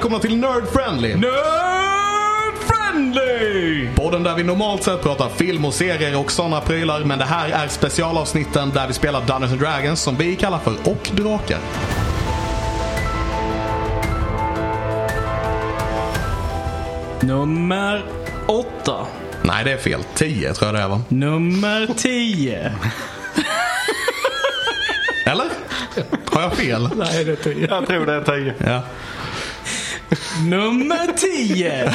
välkomna till Nerd Friendly! Nerd Friendly! Podden där vi normalt sett pratar film och serier och sådana prylar. Men det här är specialavsnitten där vi spelar Dungeons and Dragons som vi kallar för Och Drakar. Nummer åtta. Nej, det är fel. 10 tror jag det är va? Nummer tio. Eller? Har jag fel? Nej, det är tio. Jag tror det är tio. Ja. Nummer tio!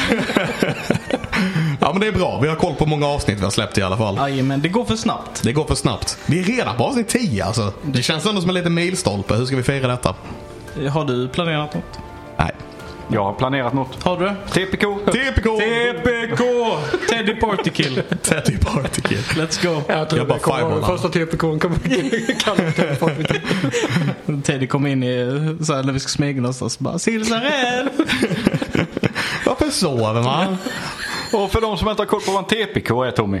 ja, men det är bra. Vi har koll på många avsnitt vi har släppt i alla fall. Jajamän, det går för snabbt. Det går för snabbt. Vi är redan på avsnitt 10 alltså. Det känns ändå som en liten milstolpe. Hur ska vi fira detta? Har du planerat något? Nej. Jag har planerat något. Har du det? TPK. TPK! TPK! Teddy Partykill. Teddy Particle. Let's go. Jag tror Jag bara fireball. första TPK kommer kalla det Teddy kom in i, så här, när vi ska smyga någonstans bara Silsarell! Varför sover man? Och för de som inte har koll på vad en TPK är Tommy.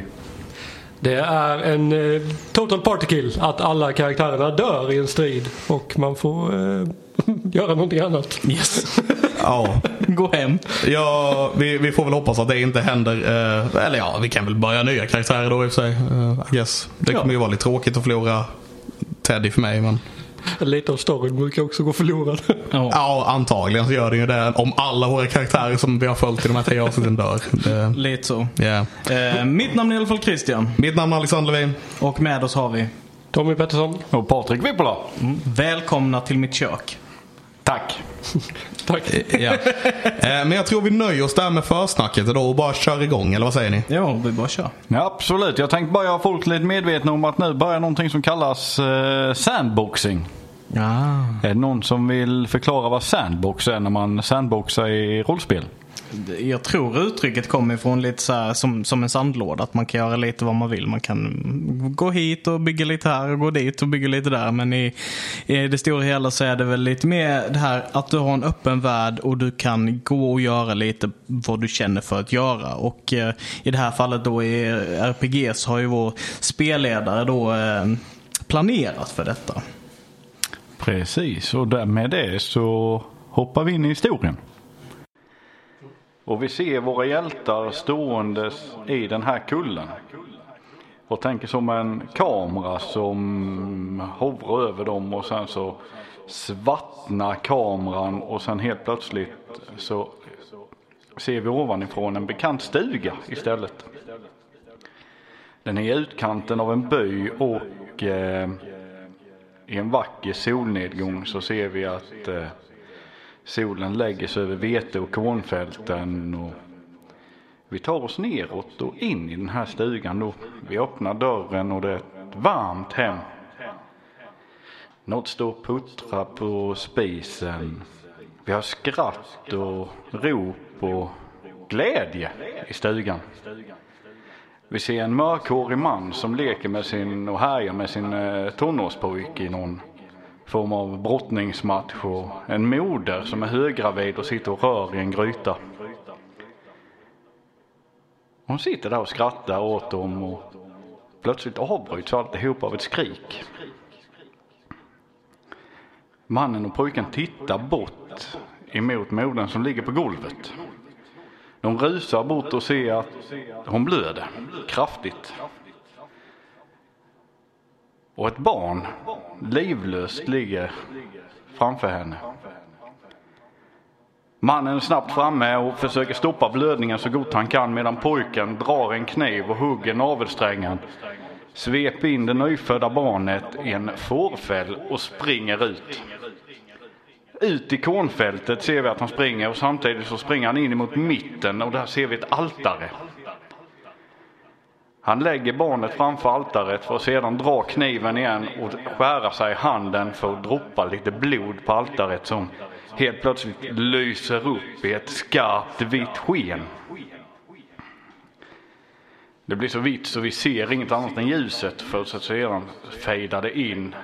Det är en eh, total party kill. Att alla karaktärerna dör i en strid. Och man får eh, göra någonting annat. Yes. Ja. Gå hem. Ja, vi, vi får väl hoppas att det inte händer. Eh, eller ja, vi kan väl börja nya karaktärer då i och för sig. Eh, I guess. Det kommer ju vara lite tråkigt att förlora Teddy för mig. Men... Lite av storyn brukar också gå förlorad. Ja. Ja, antagligen så gör det ju det. Om alla våra karaktärer som vi har följt i de här tre avsnitten dör. Det, Lite så. yeah. Eh, mitt namn är i alla fall Christian. Mitt namn är Alexander Levin. Och med oss har vi Tommy Pettersson. Och Patrik Vippola. Välkomna till mitt kök. Tack. Tack. Ja. Eh, Men jag tror vi nöjer oss där med försnacket idag och bara kör igång, eller vad säger ni? Ja, vi bara kör. Ja, absolut. Jag tänkte bara göra folk lite medvetna om att nu börjar någonting som kallas eh, sandboxing. Ja. Är det någon som vill förklara vad sandbox är när man sandboxar i rollspel? Jag tror uttrycket kommer ifrån lite så här, som, som en sandlåda. Att man kan göra lite vad man vill. Man kan gå hit och bygga lite här och gå dit och bygga lite där. Men i, i det stora hela så är det väl lite mer det här att du har en öppen värld och du kan gå och göra lite vad du känner för att göra. Och eh, i det här fallet då i RPG så har ju vår spelledare då eh, planerat för detta. Precis, och med det så hoppar vi in i historien. Och vi ser våra hjältar ståendes i den här kullen. Och tänker som en kamera som hovrar över dem och sen så svartnar kameran och sen helt plötsligt så ser vi ovanifrån en bekant stuga istället. Den är i utkanten av en by och eh, i en vacker solnedgång så ser vi att eh, solen lägger sig över vete och kornfälten. Och vi tar oss neråt och in i den här stugan. Då. Vi öppnar dörren och det är ett varmt hem. Något står och puttrar på spisen. Vi har skratt och rop och glädje i stugan. Vi ser en mörkhårig man som leker med sin och härjar med sin eh, tonårspojke i någon form av brottningsmatch och en moder som är höggravid och sitter och rör i en gryta. Hon sitter där och skrattar åt dem och plötsligt avbryts alltihop av ett skrik. Mannen och pojken tittar bort emot modern som ligger på golvet. De rusar bort och ser att hon blöder kraftigt. Och ett barn livlöst ligger framför henne. Mannen är snabbt framme och försöker stoppa blödningen så gott han kan medan pojken drar en kniv och hugger navelsträngen. Sveper in det nyfödda barnet i en fårfäll och springer ut. Ut i kornfältet ser vi att han springer och samtidigt så springer han in mot mitten och där ser vi ett altare. Han lägger barnet framför altaret för att sedan dra kniven igen och skära sig i handen för att droppa lite blod på altaret som helt plötsligt lyser upp i ett skarpt vitt sken. Det blir så vitt så vi ser inget annat än ljuset för att sedan fejda det in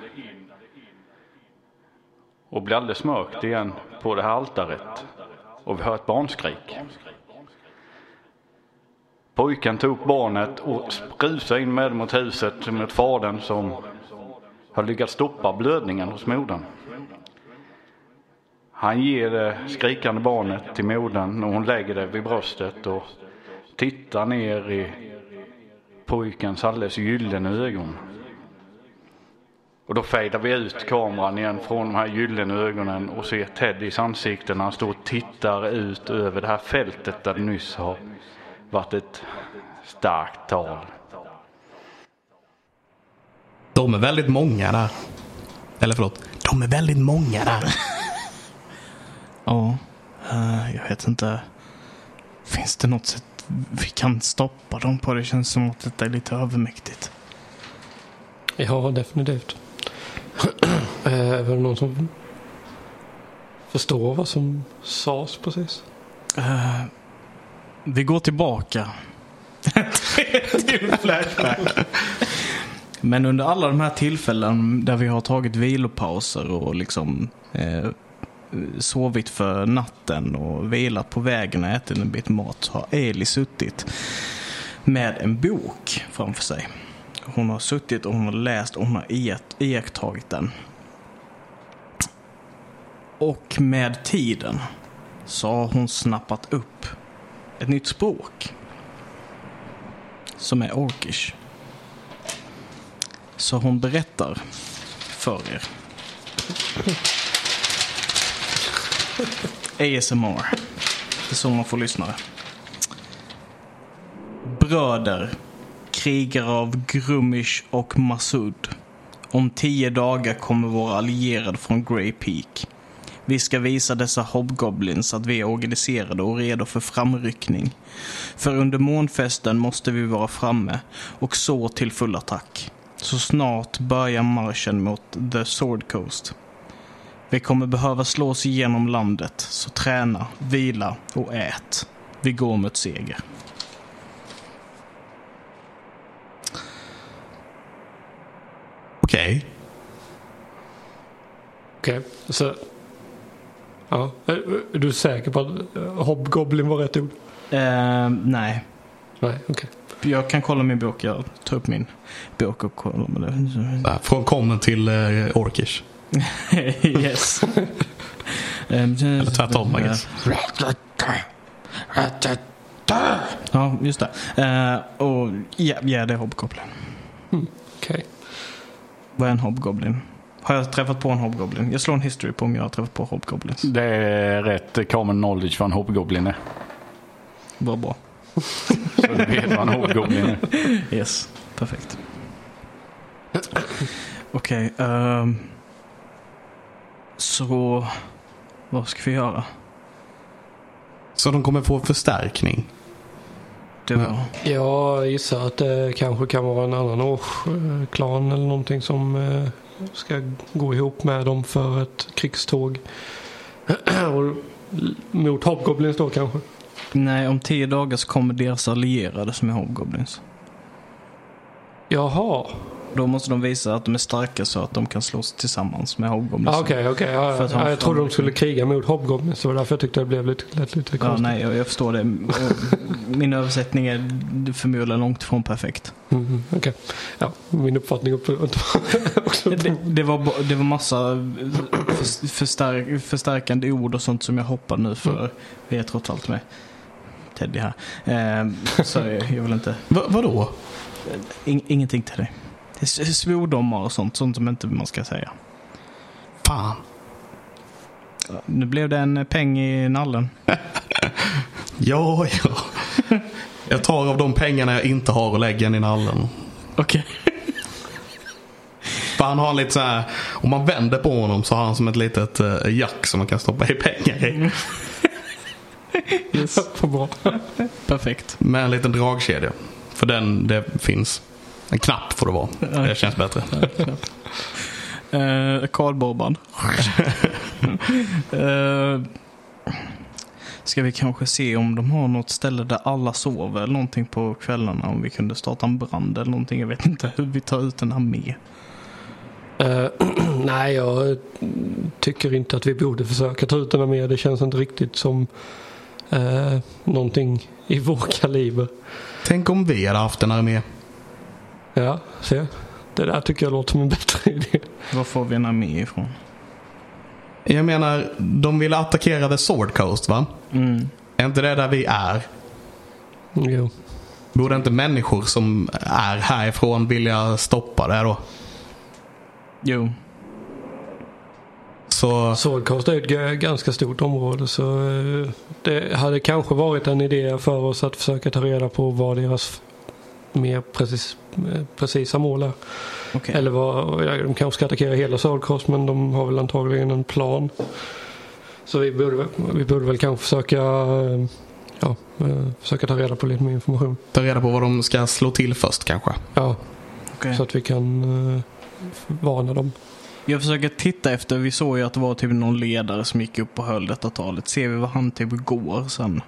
och blir alldeles mörkt igen på det här altaret och vi hör ett barnskrik. Pojken tog upp barnet och rusade in med det mot huset mot fadern som har lyckats stoppa blödningen hos modern. Han ger det skrikande barnet till modern och hon lägger det vid bröstet och tittar ner i pojkens alldeles gyllene ögon. Och då fejdar vi ut kameran igen från de här gyllene ögonen och ser Teddys ansikte när han står och tittar ut över det här fältet där det nyss har varit ett starkt tal. De är väldigt många där. Eller förlåt, de är väldigt många där. Ja, eh, jag vet inte. Finns det något sätt vi kan stoppa dem på? Det känns som att detta är lite övermäktigt. Ja, definitivt. är det någon som förstår vad som sades precis? Eh, vi går tillbaka. till Flashback. Men under alla de här tillfällen där vi har tagit vilopauser och liksom eh, sovit för natten och vilat på vägen och ätit en bit mat har Eli suttit med en bok framför sig. Hon har suttit och hon har läst och hon har iakttagit den. Och med tiden så har hon snappat upp ett nytt språk. Som är orkish. Så hon berättar för er. ASMR. Det är så man får lyssnare. Bröder, krigare av Grumish och Masud. Om tio dagar kommer våra allierade från Grey Peak. Vi ska visa dessa hobgoblins att vi är organiserade och redo för framryckning. För under månfesten måste vi vara framme och så till full attack. Så snart börjar marschen mot The Sword Coast. Vi kommer behöva slå oss igenom landet, så träna, vila och ät. Vi går mot seger. Okej. Okej, så... Ja, är, du säker på att Hobgoblin var rätt ord? Eh, nej, Nej, okej. jag kan kolla min bok. Jag tar upp min bok och kollar med det. Från kommer till eh, Orkish. yes. Eller tvärtom, I guess. Ja, just det. Eh, och ja, ja, det är Hobgoblin. Okej. Vad är en Hobgoblin? Har jag träffat på en Hobgoblin? Jag slår en history på om jag har träffat på Hobgoblins. Det är rätt common knowledge vad en hobgoblin är. Vad bra. Så du vet vad en hobgoblin är. Yes, perfekt. Okej, ehm, så vad ska vi göra? Så de kommer få förstärkning. Det var, Jag gissar att det kanske kan vara en annan årsklan eller någonting som eh, ska gå ihop med dem för ett krigståg. Mot Hobgoblins då kanske? Nej, om tio dagar så kommer deras allierade som är Hobgoblins. Jaha. Då måste de visa att de är starka så att de kan slåss tillsammans med Hobgoblins. Ah, Okej, okej. ja, ja, ja, jag trodde de skulle kriga mot Hobgoblins. Det var därför jag tyckte det blev lite, lite Ja, konstigt. nej, jag, jag förstår det. Och Min översättning är förmodligen långt ifrån perfekt. Mm, okej. Ja, min uppfattning upp också. Det, det, var, det var massa för, förstärk, förstärkande ord och sånt som jag hoppar nu för. Vi är trots allt med Teddy här. Ehm, så jag, jag vill inte... Va, vadå? In, ingenting till svordomar och sånt, sånt som inte man ska säga. Fan. Nu blev det en peng i nallen. Ja, ja. Jag tar av de pengarna jag inte har och lägger den i nallen. Okej. För han har lite så här, om man vänder på honom så har han som ett litet uh, jack som man kan stoppa i pengar i. Yes. Vad bra. Perfekt. Med en liten dragkedja. För den, det finns. En knapp får det vara. Det känns bättre. Uh, Kardborreband. uh, ska vi kanske se om de har något ställe där alla sover eller någonting på kvällarna. Om vi kunde starta en brand eller någonting. Jag vet inte hur vi tar ut en armé. Eh, nej, jag tycker inte att vi borde försöka ta ut den mer. Det känns inte riktigt som uh, någonting i vår kaliber. Tänk om vi hade haft en armé. Ja, se. Det där tycker jag låter som en bättre idé. Var får vi en armé ifrån? Jag menar, de ville attackera The Sword Coast va? Mm. Är inte det där vi är? Jo. Borde inte människor som är härifrån vilja stoppa det då? Jo. Så Swordcast är ett ganska stort område så eh, det hade kanske varit en idé för oss att försöka ta reda på vad deras mer precis, eh, precisa mål är. Okej. Eller vad, ja, de kanske ska attackera hela Swordcast men de har väl antagligen en plan. Så vi borde, väl- vi borde väl kanske försöka, ja, eh, försöka ta reda på lite mer information. ta reda på vad de ska slå till först kanske. Ja, Okej. så att vi kan eh, varna dem. Jag försöker titta efter, vi såg ju att det var typ någon ledare som gick upp och höll detta talet. Ser vi vad han typ går sen?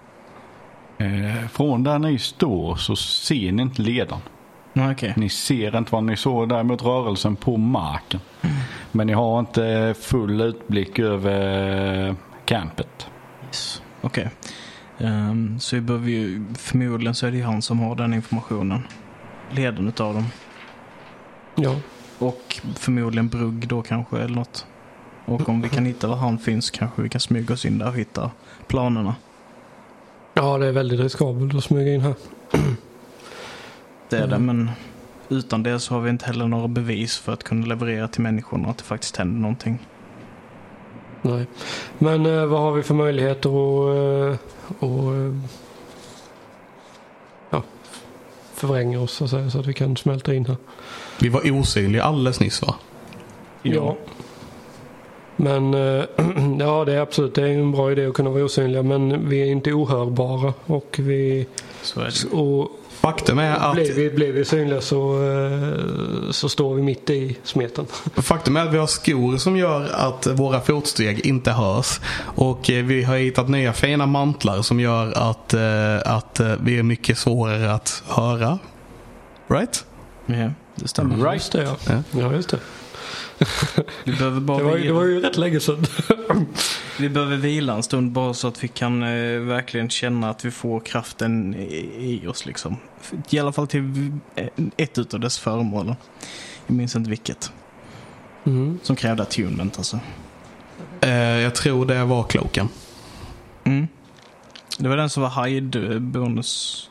Eh, från där ni står så ser ni inte ledaren. Nej, okej. Ni ser inte vad ni såg däremot rörelsen på marken. Men ni har inte full utblick över campet. Yes. Okej. Ehm, så vi behöver ju, förmodligen så är det ju han som har den informationen. Ledaren utav dem. Ja, Och förmodligen Brugg då kanske eller något. Och om vi kan hitta var han finns kanske vi kan smyga oss in där och hitta planerna. Ja det är väldigt riskabelt att smyga in här. Det är det, Mm. men utan det så har vi inte heller några bevis för att kunna leverera till människorna att det faktiskt händer någonting. Nej. Men eh, vad har vi för möjligheter att, eh, att eh, ja, förvränga oss så att, säga, så att vi kan smälta in här? Vi var osynliga alldeles nyss va? Ja. Men eh, ja, det är absolut det är en bra idé att kunna vara osynliga. Men vi är inte ohörbara. Och, vi, Så är det. och Faktum är att, blir, vi, blir vi synliga så, eh, så står vi mitt i smeten. faktum är att vi har skor som gör att våra fotsteg inte hörs. Och eh, vi har hittat nya fina mantlar som gör att, att vi är mycket svårare att höra. Right? Ja, det stämmer. Right. Just det, ja. Ja. ja just det. Vi behöver bara Det var, vila. det var ju rätt länge sedan. Vi behöver vila en stund bara så att vi kan eh, verkligen känna att vi får kraften i, i oss liksom. I alla fall till eh, ett utav dess föremål. Jag minns inte vilket. Mm. Som krävde attunement alltså. Eh, jag tror det var kloken. Mm. Det var den som var hide bonus.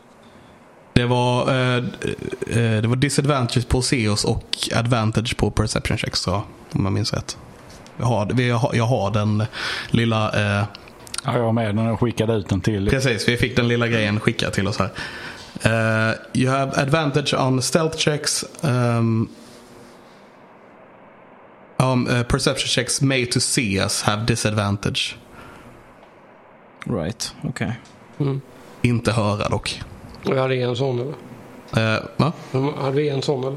Det var, eh, eh, det var disadvantage på Seos och advantage på perception checks tror jag. Om jag minns rätt. Jag har, vi- jag har, jag har den lilla... Eh, Ja, jag var med när jag skickade ut den till precis, vi fick den lilla grejen skickad till oss här. Eh, you have advantage on stealth checks. Um, um, eh, perception checks made to see us have disadvantage. Right, okej. Mm. Inte höra dock. Och jag hade en sån eller? Eh, va? Hade vi en sån eller?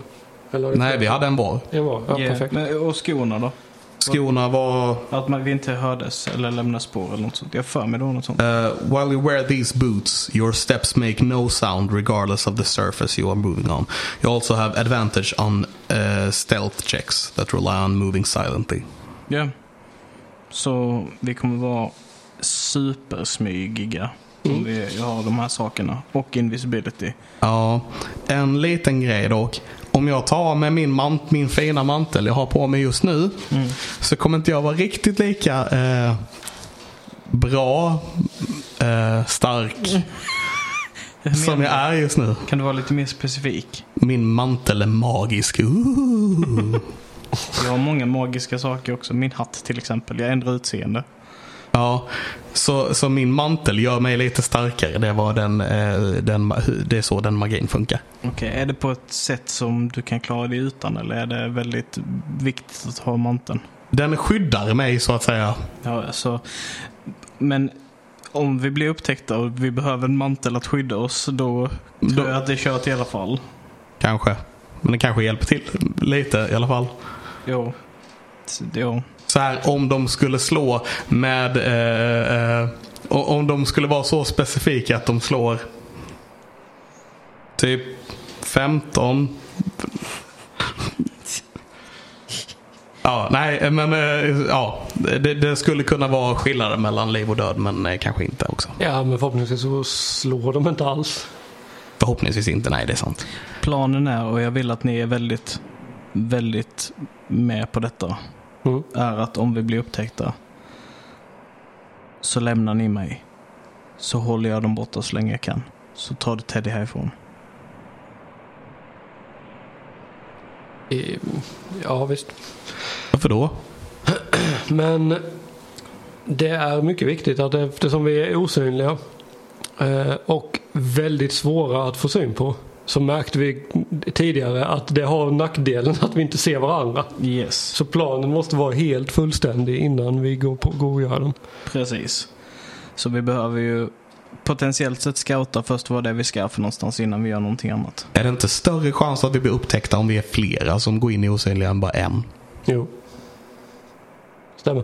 eller Nej, fler? vi hade en var. En var, ja Yeah, perfekt. men, och skorna då? Skorna var... Att man, vi inte hördes eller lämnade spår eller något sånt. Jag för mig det var något sånt. Uh, while you wear these boots, your steps make no sound regardless of the surface you are moving on. You also have advantage on uh, stealth checks that rely on moving silently. Ja. Så vi kommer vara supersmygiga. Mm. vi har de här sakerna. Och invisibility. Ja, en liten grej dock. Om jag tar mig min, mant, min fina mantel jag har på mig just nu Mm. så kommer inte jag vara riktigt lika eh, bra, eh, stark som jag är just nu. Kan du vara lite mer specifik? Min mantel är magisk. Jag har många magiska saker också. Min hatt till exempel. Jag ändrar utseende. Ja, så, så min mantel gör mig lite starkare. Det, var den, eh, den, det är så den magin funkar. Okej, är det på ett sätt som du kan klara dig utan? Eller är det väldigt viktigt att ha manteln? Den skyddar mig så att säga. Ja, alltså. Men om vi blir upptäckta och vi behöver en mantel att skydda oss. Då Då- tror jag att det är kört i alla fall. Kanske. Men den kanske hjälper till lite i alla fall. Jo. Jo. Så här, om de skulle slå med... Eh, eh, om de skulle vara så specifika att de slår typ 15. Ja, nej, men eh, ja. Det, det skulle kunna vara skillnader mellan liv och död, men eh, kanske inte också. Ja, men förhoppningsvis så slår de inte alls. Förhoppningsvis inte, nej det är sant. Planen är, och jag vill att ni är väldigt, väldigt med på detta. Mm. Är att om vi blir upptäckta så lämnar ni mig. Så håller jag dem borta så länge jag kan. Så tar du Teddy härifrån. Ja, visst. Varför då? Men det är mycket viktigt att eftersom vi är osynliga eh, och väldigt svåra att få syn på så märkte vi tidigare att det har nackdelen att vi inte ser varandra. Yes. Så planen måste vara helt fullständig innan vi går, på, går och gör den. Precis. Så vi behöver ju potentiellt sett scouta först vad det är vi ska för någonstans innan vi gör någonting annat. Är det inte större chans att vi blir upptäckta om vi är flera som går in i osynliga än bara en? Jo. Stämmer.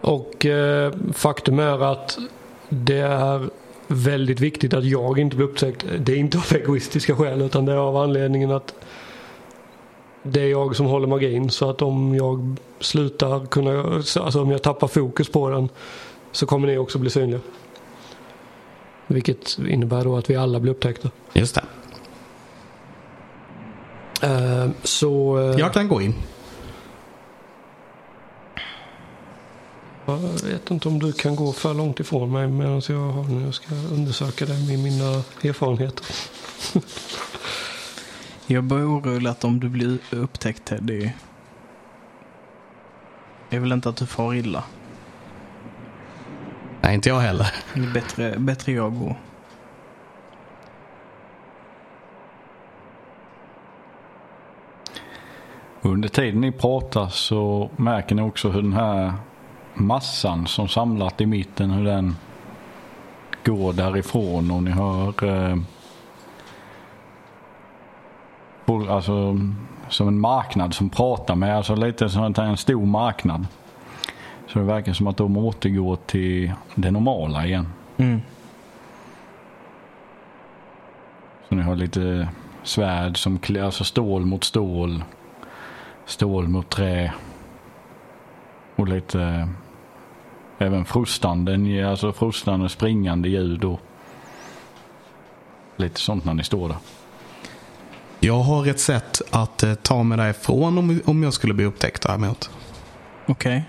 Och eh, faktum är att det är väldigt viktigt att jag inte blir upptäckt. Det är inte av egoistiska skäl utan det är av anledningen att det är jag som håller magin. Så att om jag slutar kunna, alltså om jag tappar fokus på den så kommer ni också bli synliga. Vilket innebär då att vi alla blir upptäckta. Just det. Eh, så... eh, Jag kan gå in. Jag vet inte om du kan gå för långt ifrån mig medan jag har nu. Jag ska undersöka det med mina erfarenheter. Jag börjar orolig att om du blir upptäckt Teddy. Jag vill inte att du far illa. Nej, inte jag heller. Det är bättre, bättre jag går. Under tiden ni pratar så märker ni också hur den här massan som samlat i mitten, hur den går därifrån och ni hör eh, alltså som en marknad som pratar med, alltså lite som att det är en stor marknad. Så det verkar som att de återgår till det normala igen. Mm. Så ni har lite svärd som alltså stål mot stål. Stål mot trä. Och lite även frustande, alltså frustande springande ljud och lite sånt när ni står där. Jag har ett sätt att eh, ta mig därifrån om, om jag skulle bli upptäckt däremot. Okej.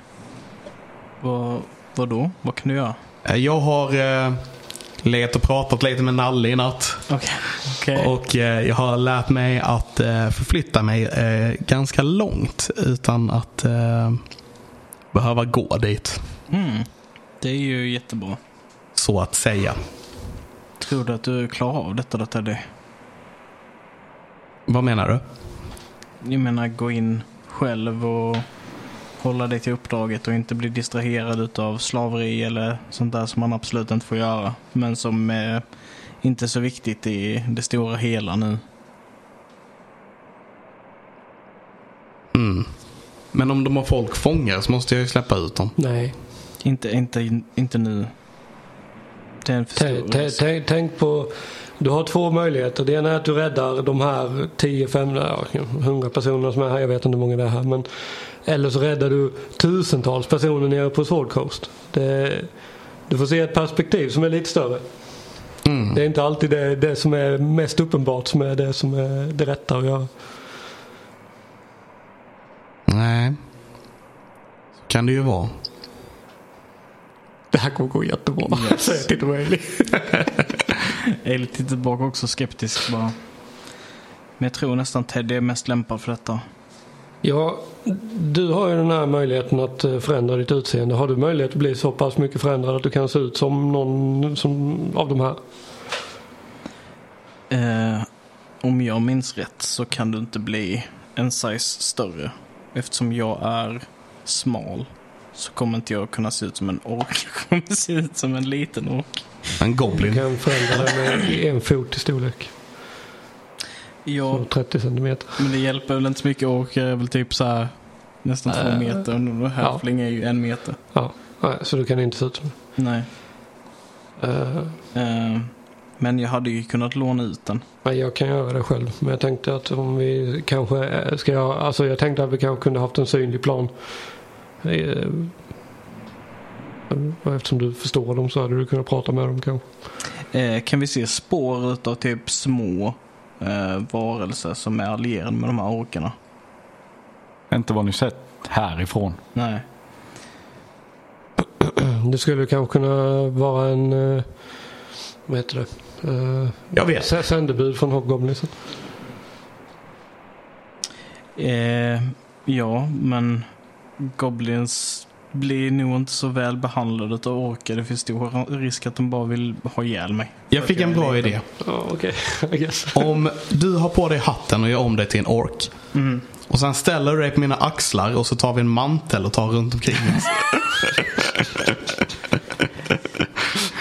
Vad, vad då? Vad kan du göra? Eh, Jag har eh, letat och pratat lite med Nalle i natt. Okej. Okej. Och eh, jag har lärt mig att eh, förflytta mig eh, ganska långt utan att eh, behöva gå dit. Mm. Det är ju jättebra. Så att säga. Tror du att du klarar av detta då Teddy? Vad menar du? Jag menar gå in själv och hålla dig till uppdraget och inte bli distraherad av slaveri eller sånt där som man absolut inte får göra. Men som är inte är så viktigt i det stora hela nu. Mm. Men om de har folk fångar så måste jag ju släppa ut dem. Nej. Inte, inte, inte nu. Det är en för Tä- stor tä- risk. tä- Tänk på, du har två möjligheter. Det ena är att du räddar de här 10, 5, ja, 100 personerna som är här. Jag vet inte hur många det är här. Men, eller så räddar du tusentals personer nere på Sword Coast. Det, du får se ett perspektiv som är lite större. Mm. Det är inte alltid det, det som är mest uppenbart som är det som är det rätta att göra. Nej. Kan det ju vara. Det här kommer gå jättebra. Yes. Säger Riley. Jag är lite tillbaka också skeptisk bara. Men jag tror nästan Teddy är mest lämpad för detta. Ja, du har ju den här möjligheten att eh, förändra ditt utseende. Har du möjlighet att bli så pass mycket förändrad att du kan se ut som någon som, av de här? Eh, om jag minns rätt så kan du inte bli en size större. Eftersom jag är smal så kommer inte jag kunna se ut som en ork. Jag kommer se ut som en liten ork. En Du goblin. kan förändra dig med en fot i storlek. Ja, Så 30 centimeter. men det hjälper väl inte så mycket. Ork är väl typ så här nästan två Eh, meter. Och halfling är ju en meter. Ja, nej, så du kan inte se ut som Nej. uh, Eh, men jag hade ju kunnat låna ut den. Nej, jag kan göra det själv. Men jag tänkte att om vi kanske eh, ska göra, alltså jag tänkte att vi kanske kunde haft en synlig plan. Eh, Eftersom du förstår dem så hade du kunnat prata med dem kanske. Eh, kan vi se spår utav typ små eh, varelser som är allierade med de här orkarna? Inte vad ni sett härifrån. Nej. Det skulle kanske kunna vara en... Uh, vad heter det? Uh, Jag vet. Sändebud från Hobgoblinsen. Eh, ja, men Goblins blir nog inte så väl behandlade av orkar. Det finns stor risk att de bara vill ha ihjäl mig. Jag fick en bra idé. I guess. Om du har på dig hatten och gör om dig till en ork. Mm. Och sen ställer du dig på mina axlar och så tar vi en mantel och tar runt omkring oss.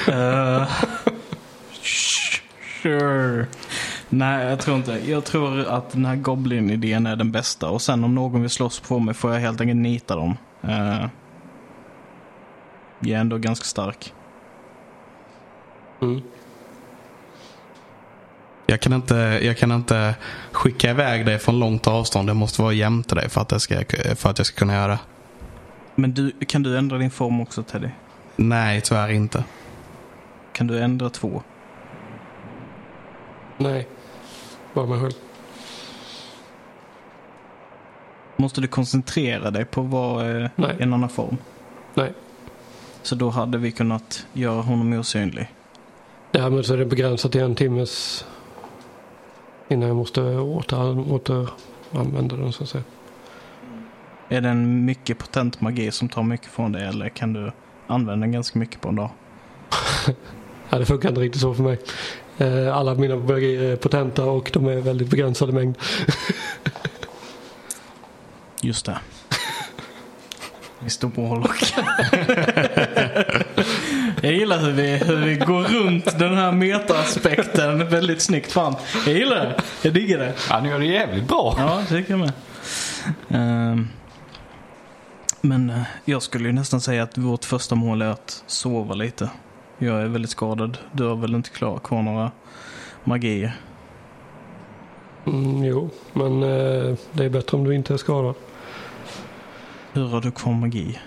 Eh, sure. Nej, jag tror inte. Jag tror att den här Goblin-idén är den bästa. Och sen om någon vill slåss på mig får jag helt enkelt nita dem. Uh, jag är ändå ganska stark. Mm. Jag kan, inte, jag kan inte skicka iväg dig från långt avstånd. Jag måste vara jämte dig för att, jag ska, för att jag ska kunna göra det. Men du, kan du ändra din form också Teddy? Nej, tyvärr inte. Kan du ändra två? Nej. Bara mig själv. Måste du koncentrera dig på att vara eh, Nej. en annan form? Nej. Så då hade vi kunnat göra honom osynlig. Därmed så är det begränsat till en timmes innan jag måste åter, återanvända den så att säga. Är det en mycket potent magi som tar mycket från dig eller kan du använda den ganska mycket på en dag? Ja, det funkar inte riktigt så för mig. Eh, Alla mina magier är potenta och de är väldigt begränsade mängd. Just det. Vi står på hållock. Jag gillar hur vi, hur vi går runt den här meta-aspekten väldigt snyggt fram. Jag gillar det. Jag diggar det. Han gör det jävligt bra. Ja, det tycker jag med. Ehm, men eh, jag skulle ju nästan säga att vårt första mål är att sova lite. Jag är väldigt skadad. Du har väl inte klar, kvar några magier? Mm, jo, men eh, det är bättre om du inte är skadad. Hur har du kvar magi?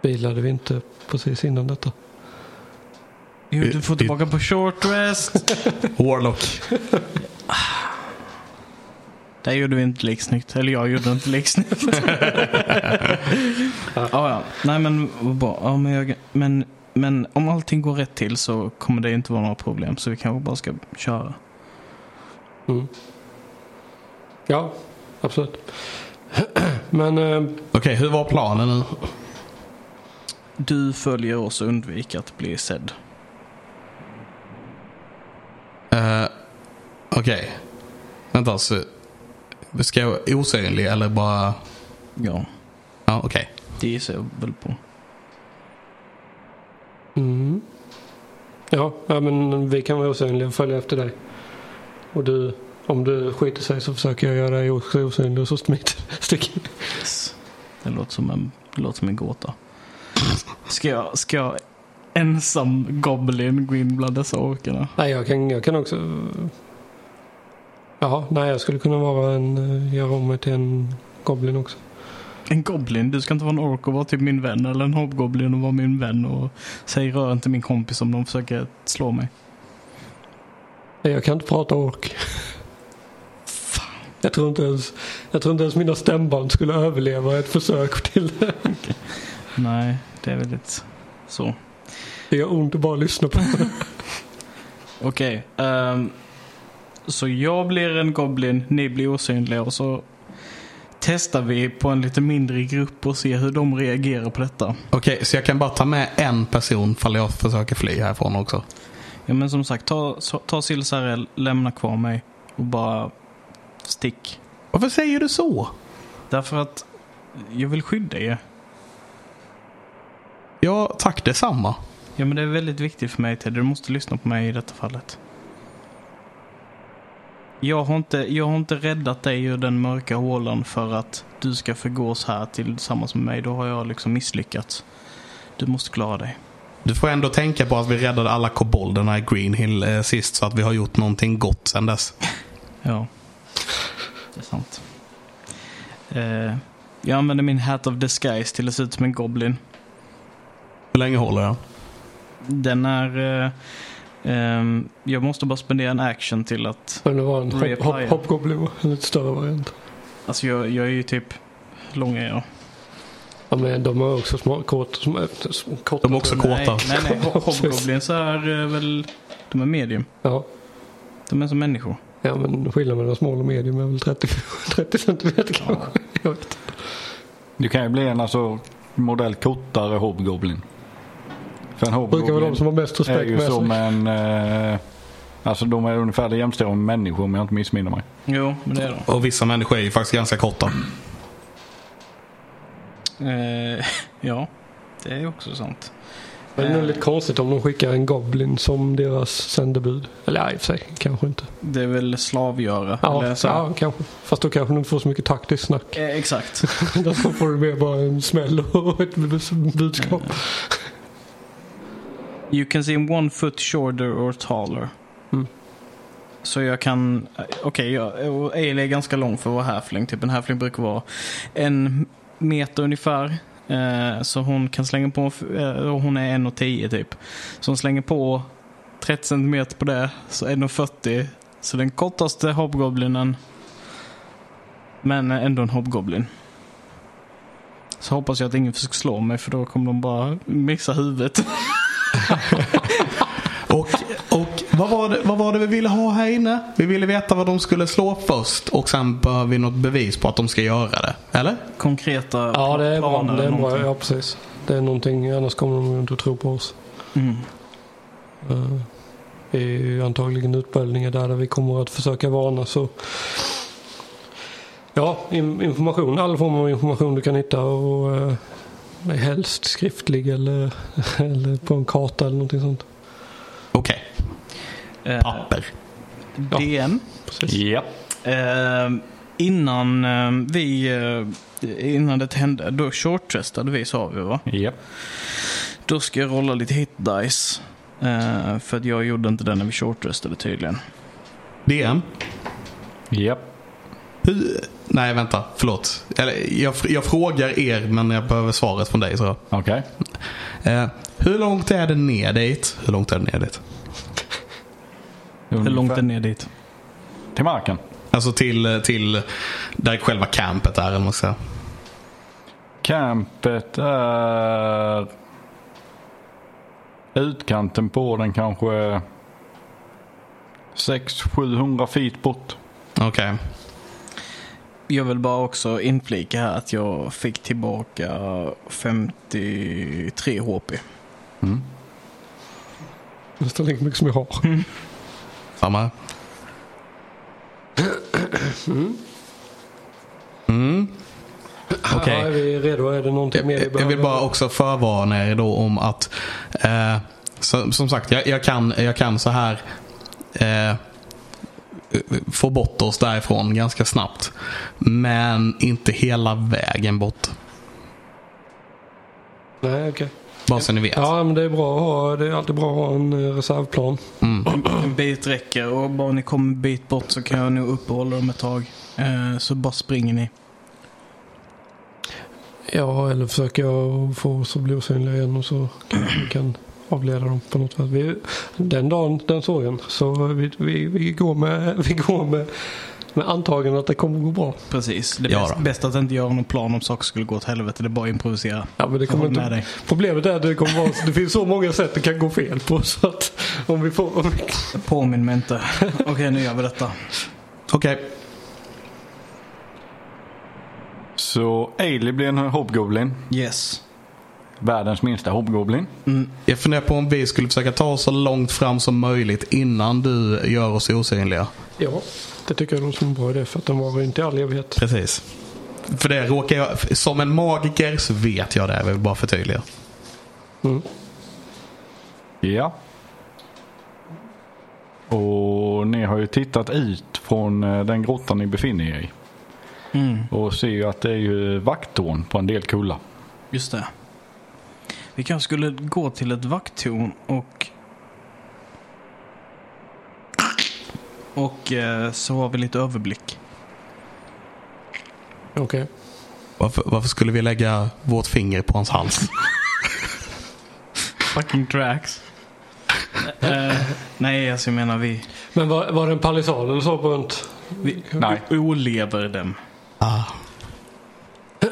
Vilade vi inte precis innan detta? Jo, du får tillbaka på short rest. Warlock. Där gjorde vi inte liksnyggt. Eller jag gjorde inte liksnyggt. ja, ja. Nej men vad bra. Ja, men, jag, men, men om allting går rätt till så kommer det inte vara några problem. Så vi kanske bara ska köra. Mm. Ja, absolut. Men eh, Okej, hur var planen nu? Du följer oss och undviker att bli sedd. Uh, Okej. Vänta, så ska jag vara osynlig eller bara... Ja, Ja, okej. det gissar jag väl på. mm. ja, ja, men vi kan vara osynliga och följa efter dig. Och du, om du skiter sig så försöker jag göra dig också osynlig och så smiter stick. Yes. Det låter som en, det låter som en gåta. Ska jag, ska jag ensam goblin gå in bland dessa orkerna? Nej, jag kan, jag kan också... Jaha, nej jag skulle kunna vara en, eh, göra om mig till en goblin också. En goblin? Du ska inte vara en ork och vara typ min vän eller en hobgoblin och vara min vän och säg rör inte min kompis om de försöker slå mig. Jag kan inte prata ork. Jag tror inte ens, jag tror inte ens mina stämband skulle överleva ett försök till det. Nej, det är väldigt så. Det gör ont att bara lyssna på det. Okej. ehm, så jag blir en goblin, ni blir osynliga och så testar vi på en lite mindre grupp och ser hur de reagerar på detta. Okej, så jag kan bara ta med en person fall jag försöker fly härifrån också. Ja men som sagt, ta, ta Silsarell, lämna kvar mig och bara stick. Varför säger du så? Därför att jag vill skydda er. Ja, tack detsamma. Ja men det är väldigt viktigt för mig Ted, du måste lyssna på mig i detta fallet. Jag har inte, jag har inte räddat dig ur den mörka hålan för att du ska förgås här tillsammans med mig. Då har jag liksom misslyckats. Du måste klara dig. Du får ändå tänka på att vi räddade alla kobolderna i Green Hill eh, sist så att vi har gjort någonting gott sedan dess. Ja, det är sant. Eh, jag använder min Hat of Disguise till att se ut som en Goblin. Hur länge håller den? Den är... Eh, ehm, jag måste bara spendera en action till att... Men det var en hop, hop, hopgoblin, en lite större variant. Alltså jag, jag är ju typ långa är jag. Ja, men de är också små, kort, små, korta. De är också korta. Nej, nej, nej. Hobgoblins är väl... De är medium. Ja. De är som människor. ja, men skillnaden mellan small och medium är väl 30, 30 centimeter kanske. Jag vet inte. Du kan ju bli en alltså modell kortare hobgoblin. För en Det brukar vara de som har mest är respekt ju med som sig. en... Eh, alltså de är ungefär jämställda med människor om jag inte missminner mig. Jo, men det är de. Och vissa människor är ju faktiskt ganska korta. Eh, ja, det är också sant. Men det är nog lite konstigt om de skickar en Goblin som deras sändebud. Eller ja, i och för sig, kanske inte. Det är väl slavgöra. Ja, eller så. ja kanske. Fast då kanske de inte får så mycket taktiskt snack. Eh, exakt. Då får du mer bara en smäll och ett budskap. You can see one foot shorter or taller. Mm. Så jag kan, okej, okay, och Ale är ganska lång för att vara halfling. Typ en halfling brukar vara en meter ungefär. Eh, så hon kan slänga på, eh, och hon är 1,10 typ. Så hon slänger på 30 centimeter på det, så 1,40. Så den kortaste hobgoblinen. Men ändå en hobgoblin. Så hoppas jag att ingen försöker slå mig för då kommer de bara mixa huvudet. Vad, var det, vad var det vi ville ha här inne? Vi ville veta vad de skulle slå först och sen behöver vi något bevis på att de ska göra det. Eller? Konkreta Ja, det är bra. planer Det är bra. Ja, precis. Det är någonting, annars kommer de inte att tro på oss. Mm. Eh, Det är ju antagligen utbildningar där, där vi kommer att försöka varna så Ja, in- information, all form av information du kan hitta och eh, helst skriftlig eller, eller på en karta eller någonting sånt. Okej, Eh, papper. DN. Precis. Ja. Eh, innan eh, vi, eh, innan det hände, då shorttestade vi sa vi va? Ja. Då ska jag rolla lite hit dice. Eh, för att jag gjorde inte det när vi shorttestade tydligen. DM? Ja. Nej, vänta. Förlåt. Eller, jag, jag frågar er, men jag behöver svaret från dig. Så. Okej. Eh, hur långt är det ner dit? Hur långt är det ner dit? Hur långt är ner dit? Till marken. Alltså till, till där själva campet är, eller man säga. Campet är utkanten på den kanske 600-700 feet bort. Okej. Jag vill bara också inflika här att jag fick tillbaka 53 HP. Mm. Nästan lika mycket som jag har. Samma. Mm. Okej. Ja, är vi redo? Är det någonting mer vi Jag, vill bara också förvarna er då om att eh, så, som sagt, jag, jag, kan, jag kan så här eh, få bort oss därifrån ganska snabbt. Men inte hela vägen bort. Nej, okej. Bara så ni vet. Ja, men det är bra att ha. Det är alltid bra att ha en eh, reservplan. Mm. En bit räcker och bara ni kommer en bit bort så kan jag nog uppehålla dem ett tag. Eh, så bara springer ni. Ja, eller försöker jag få oss att bli osynliga igen och så kanske vi kan avleda dem på något sätt. Vi, den dagen, den sorgen. Så vi, vi, vi går med, vi går med, med antagande att det kommer gå bra. Precis. Det är Ja bäst, att inte göra någon plan om saker skulle gå åt helvete. Det är bara att improvisera. Ja, men det kommer inte, dig. problemet är att det, kommer vara, det finns så många sätt det kan gå fel på. Så att om vi får... Om vi, Påminn mig inte. Okej, nu gör vi detta. Okej. Så Ailey blir en hobgoblin. Yes. Världens minsta hobgoblin. Jag funderar på om vi skulle försöka ta oss så långt fram som möjligt innan du gör oss osynliga. ja, det tycker jag låter som en bra idé för att den var inte i all evighet. Precis. För det råkar jag, som en magiker så vet jag det. Jag vill bara förtydliga. Mm. Ja. Och ni har ju tittat ut från eh, den grottan ni befinner er i. Mm, Och ser ju att det är ju vakttorn på en del kullar. just det. Vi kanske skulle gå till ett vakttorn och... Och eh, så har vi lite överblick. Okej. Varför, varför skulle vi lägga vårt finger på hans hals? Fucking tracks. Eh, nej, alltså jag menar vi, Men var, var det en palissad eller så på runt? vi, Nej. vi olever dem. Ah.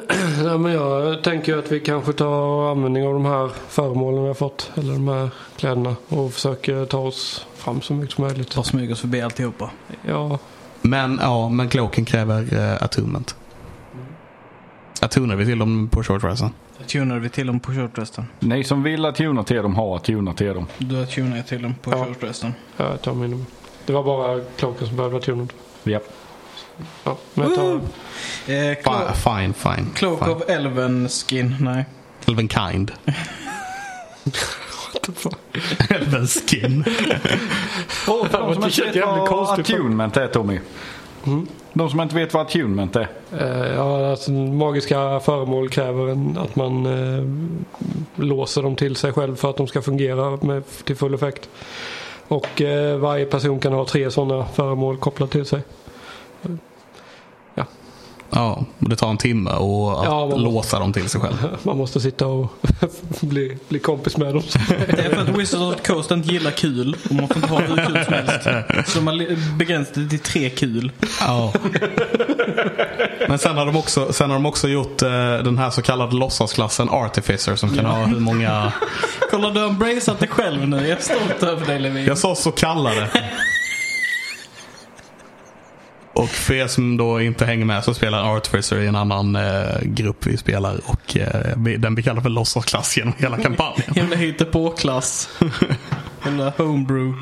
Nej, men jag tänker att vi kanske tar användning av de här föremålen vi har fått. Eller de här kläderna. Och försöker ta oss fram så mycket som möjligt. Bara smyga oss förbi alltihopa. Ja, Men ja, men cloaken kräver uh, attunement. Attunar vi till dem på short resten? Tunade vi till dem på shortresten? Ni som vill att tuna till dem har att tuna till dem. Då tunar jag till dem på Ja. shortresten. jag tar min. Det var bara klocken som behövde vara tunad. Ja. Ja, men jag tar... Eh, Clo- Fine, fine. Cloak fine. of Elven skin, nej. Elven kind. Elven skin. Och för de som inte vet vad attunement är Tommy. Mm. De som inte vet vad attunement är. Eh, ja, alltså, magiska föremål kräver en, att man eh, låser dem till sig själv för att de ska fungera med, till full effekt. Och eh, varje person kan ha tre sådana föremål kopplat till sig. Ja, och det tar en timme och att Ja, man måste- låsa dem till sig själv. Man måste sitta och bli, bli kompis med dem. Det är för att Wizards of the Coast inte gillar kul. Och man får inte ha hur kul som helst. Så li- begränsat det till tre kul. Ja. Men sen har de också, sen har de också gjort eh, den här så kallade låtsasklassen Artificer som kan ha hur många... Kolla, du har embraceat dig själv nu. Jag är stolt över dig Levin. Jag sa så kallade. Och för er som då inte hänger med så spelar Artificer i en annan eh, grupp vi spelar och eh, vi- den vi kallar för låtsasklass genom hela kampanjen. Himla hittepåklass. Himla homebrew.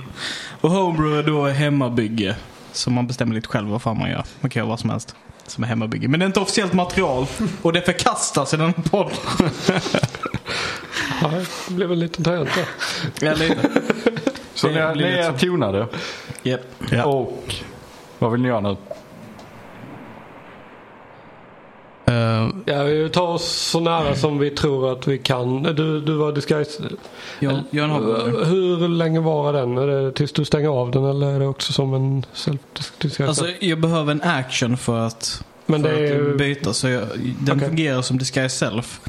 Och homebrew är då hemmabygge. Så man bestämmer lite själv vad fan man gör. Man kan göra vad som helst. Som är hemmabygge. Men det är inte officiellt material. Och det förkastas i den här podden. Ja, det blev en liten tangent där. Ja, lite. Så Det ni, blir ni lite är så. tunade. Yep. Ja. Och vad vill ni göra nu? Eh, Ja, vi tar oss så nära som vi tror att vi kan. Du, du var disguise. Jag, jag har en Hur länge varar den? Är det tills du stänger av den eller är det också som en self disguise? Alltså, jag behöver en action för att, Men för det är att byta. Så jag, den Okej. fungerar som disguise self.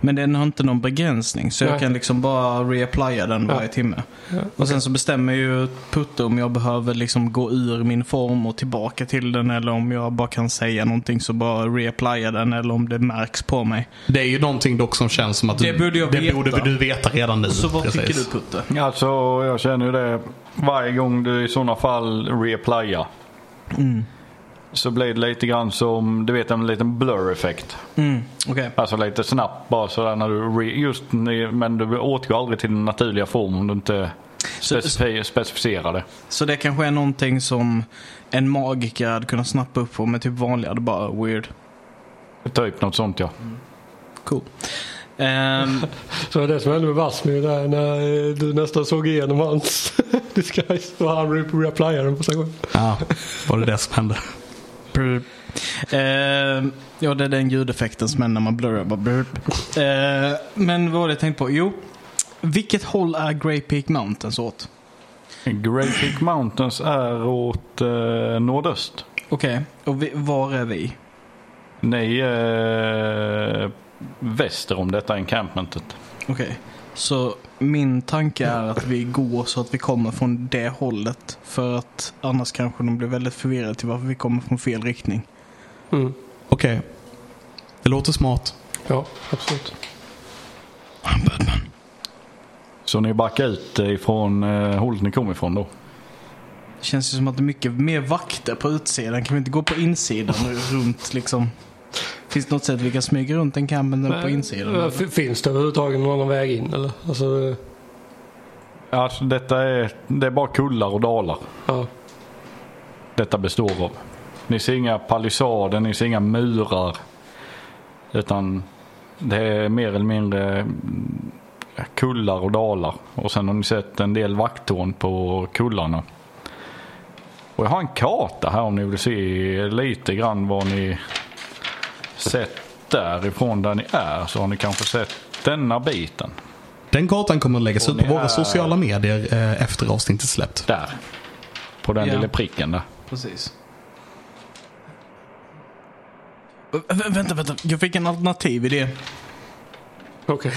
Men den har inte någon begränsning. Så jag Nej. kan liksom bara reapplya den Ja. varje timme. Ja, Och sen så bestämmer ju Putte om jag behöver liksom gå ur min form och tillbaka till den. Eller om jag bara kan säga någonting så bara reapplya den. Eller om det märks på mig. det är ju någonting dock som känns som att du, Det borde jag det veta. borde du veta redan nu. Så vad precis. tycker du Putte? Alltså jag känner ju det varje gång du i sådana fall reapplyar. Mm. Så blir det lite grann som, du vet en liten blur-effekt. Mm. Okej. Alltså lite snabbt bara sådär när du, re, just men du återgår aldrig till din naturliga form om du inte specifi- specificerar det. Så det kanske är någonting som en magiker hade kunnat snappa upp på. Men typ vanliga hade bara weird. Typ något sånt ja. Cool. Ehm, Så det är det som hände med Vasmi där när du nästan såg igenom hans disguise. Och han re- reapplyade den på sig själv. Ja, var det det som hände? Burp. Ehm, ja, det är den ljudeffekten som händer när man blurrar. Bara. Ehm, men vad var det jag tänkte på? Jo, vilket håll är Grey Peak Mountains åt? Great Peak Mountains är åt eh, nordöst. Okej, och vi, var är vi? Är eh, väster om detta encampmentet. Okej, så min tanke är att vi går så att vi kommer från det hållet. För att annars kanske de blir väldigt förvirrade till varför vi kommer från fel riktning. Mm. Okej. Det låter smart. Ja, absolut. Batman. Så ni backar ut ifrån eh, hållet ni kom ifrån då. Det känns ju som att det är mycket mer vakter på utsidan. Kan vi inte gå på insidan och runt liksom? Finns det något sätt vi kan smyga runt en campen på insidan? Eh, f- Finns det överhuvudtaget någon annan väg in eller? Alltså, eh, Alltså detta är, det är bara kullar och dalar. ja. Detta består av. Ni ser inga palissader, ni ser inga murar. Utan det är mer eller mindre mm, kullar och dalar. Och sen har ni sett en del vakttorn på kullarna. Och jag har en karta här om ni vill se lite grann vad ni sett därifrån där ni är. Så har ni kanske sett denna biten. Den kartan kommer att läggas ut på våra är- sociala medier eh, efter avsnittet släppt. Där. På den Ja. lilla pricken där. Precis. Vä- vä- vänta, vänta. Jag fick en alternativ idé. Okej.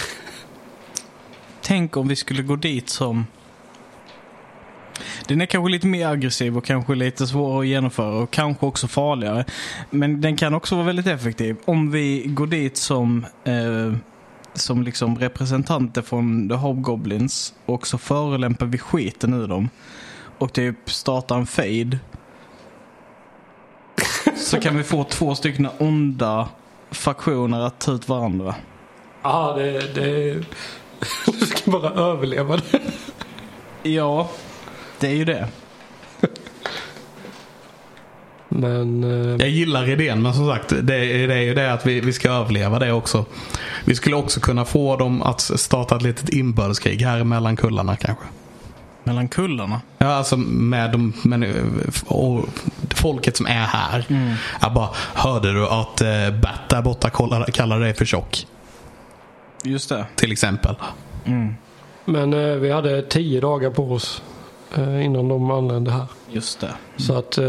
Tänk om vi skulle gå dit som... Den är kanske lite mer aggressiv och kanske lite svårare att genomföra och kanske också farligare. Men den kan också vara väldigt effektiv. Om vi går dit som, eh, som liksom representanter från The Hobgoblins och så förolämpar vi skiten ur dem och typ startar en fade. så kan vi få två stycken onda faktioner att ta ut varandra. Ja, det, det... Du ska bara överleva det. Ja, det är ju det. Men... eh, Jag gillar idén men som sagt det, är- det är ju det att vi, vi ska överleva det också. Vi skulle också kunna få dem att starta ett litet inbördeskrig här mellan kullarna kanske. Mellan kullarna. Ja, alltså med de men, och folket som är här. Jag bara, hörde du att eh, Bat där borta kollar, kallar dig för tjock? Just det. Till exempel. Men eh, vi hade tio dagar på oss innan de anlände här. Just det. Så att, eh,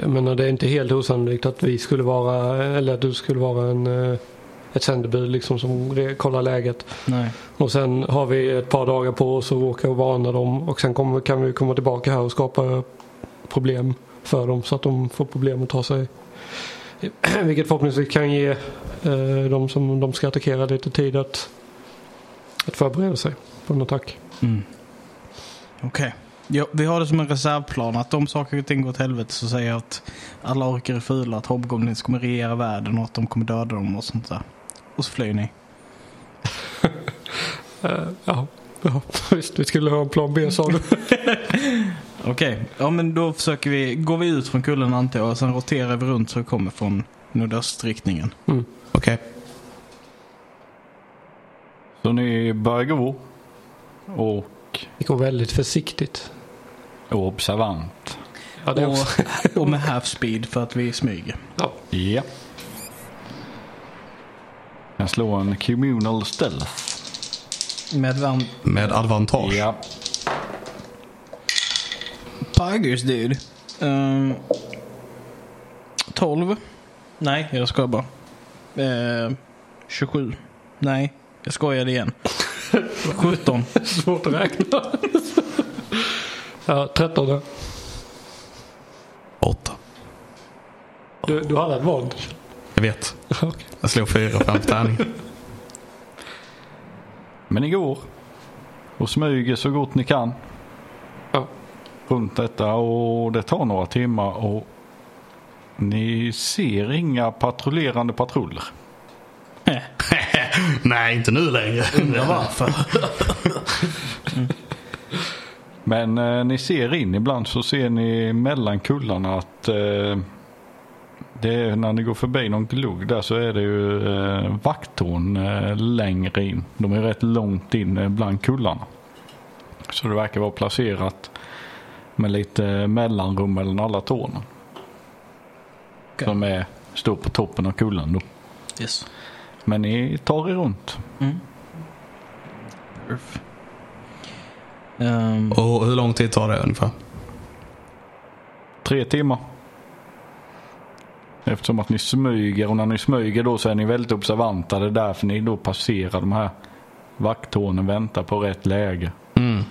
jag menar det är inte helt osannolikt att vi skulle vara, eller att du skulle vara en, eh, ett sändebud liksom som kollar läget. Nej. Och sen har vi ett par dagar på oss att åka och varna dem och sen kommer, kan vi komma tillbaka här och skapa problem för dem så att de får problem att ta sig. Vilket förhoppningsvis kan ge eh, de som de ska attackera lite tid att, att förbereda sig på en attack. Mm. Okej. Ja, vi har det som en reservplan att om saker och ting går åt helvete så säger jag att alla orkar är fula, att Hobgoblins kommer regera världen och att de kommer döda dem och sånt där. Och så flyr ni. Eh, ja, ja, visst vi skulle ha en plan B sa du. Okej, ja men då försöker vi, går vi ut från kullen antar jag och sen roterar vi runt så vi kommer från nordöstriktningen. Okej. Så ni börjar gå. Och Det går väldigt försiktigt. observant. Ja, det. Och, och med half speed för att vi smyger. Ja. Ja. Jag slår en communal stealth. Med vem? Med advantage. Ja. Tigers dude. Um, 12. Nej, jag skojar bara. Eh, 27. Nej, jag skojade igen. 17. Svårt att räkna. ja, 13 då. Åtta. Du, du hade ett våld. Jag vet. Jag slog fyra fem tärningen. Men ni går. Och smyger så gott ni kan. Ja. Runt detta och det tar några timmar och ni ser inga patrullerande patruller. Nej, inte nu längre. Undrar varför. Men eh, ni ser in ibland så ser ni mellan kullarna att eh, det är, när ni går förbi någon glugg där så är det ju eh, vakttorn eh, längre in. De är rätt långt in eh, bland kullarna. Så det verkar vara placerat med lite mellanrum mellan alla tornen. Okej. Som är, står på toppen av kullen då. Yes. Men ni tar er runt. Perf. Ehm, Och hur lång tid tar det ungefär? Tre timmar. Eftersom att ni smyger och när ni smyger då så är ni väldigt observanta. Det är därför ni då passerar de här vakttornen väntar på rätt läge. Mm.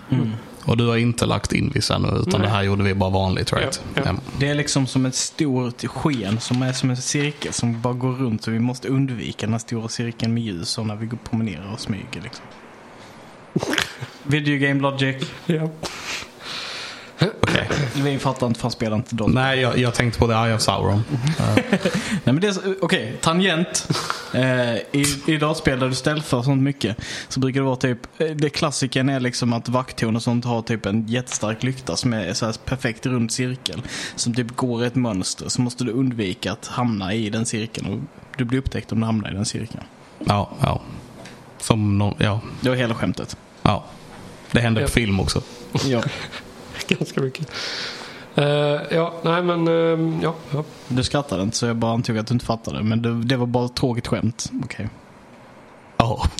Och du har inte lagt in vissa ännu utan Nej. det här gjorde vi bara vanligt right? Ja, ja. det är liksom som ett stort sken som är som en cirkel som bara går runt så vi måste undvika den här stora cirkeln med ljus och när vi går promenerar och smyger liksom. Video game logic. Ja. Okej. Vi fattar inte för han spelar inte Dolby. Nej, jag, jag tänkte på The Eye of Sauron. Nej men det är så- okej, tangent. Eh, I i dataspel där du och sånt mycket så brukar det vara typ, eh, det klassiken är liksom att vakttorn och sånt har typ en jättestark lykta som är så här perfekt rund cirkel. Som typ går i ett mönster. Så måste du undvika att hamna i den cirkeln och du blir upptäckt om du hamnar i den cirkeln. Ja, ja. Som no, ja, Det var hela skämtet. ja. Det hände Ja. på film också. Ja. Ganska mycket. Eh, ja, nej men ehm, ja. ja. Du skrattade inte så jag bara antog att du inte fattade. Men det, det var bara ett tråkigt skämt. Okej. Ja.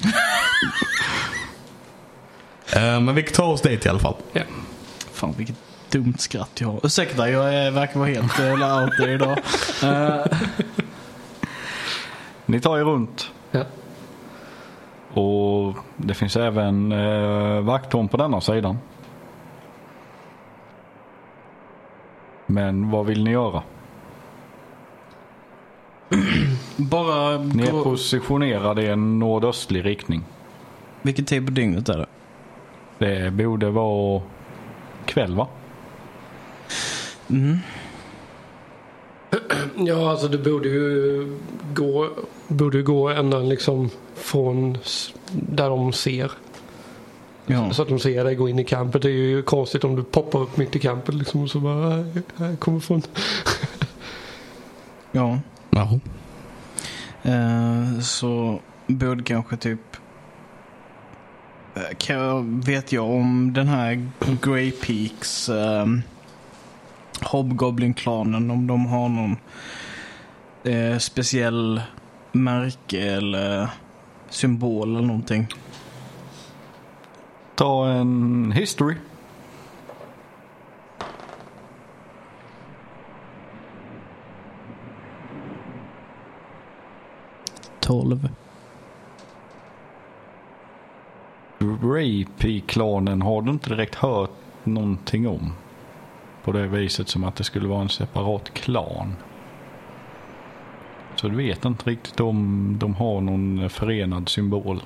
Eh, Men vi tar oss dit i alla fall. ja. Fan vilket dumt skratt jag har. Ursäkta, jag är, verkar vara helt uh, out there idag. Eh, Ni tar er runt. ja. Och det finns även eh, vakttorn på denna sidan. Men vad vill ni göra? Bara Ni är gå... positionerade i en nordöstlig riktning. Vilken tid på dygnet är det? Det borde vara kväll va? Mm. Ja, alltså det borde ju gå, borde gå ända liksom från där de ser. Ja. Så att de ser dig gå in i campet. Det är ju konstigt om du poppar upp mitt i campet liksom och så bara, "Här- här kommer från. ja. Ja. Eh, så borde kanske typ... eh, Kan jag, vet jag om den här Grey Peaks eh, Hobgoblin-klanen, om de har någon eh, speciell märke eller symbol eller någonting? Ta en history. Tolv. Rapey-klanen har du inte direkt hört någonting om. På det viset som att det skulle vara en separat klan. Så du vet inte riktigt om de har någon förenad symbol.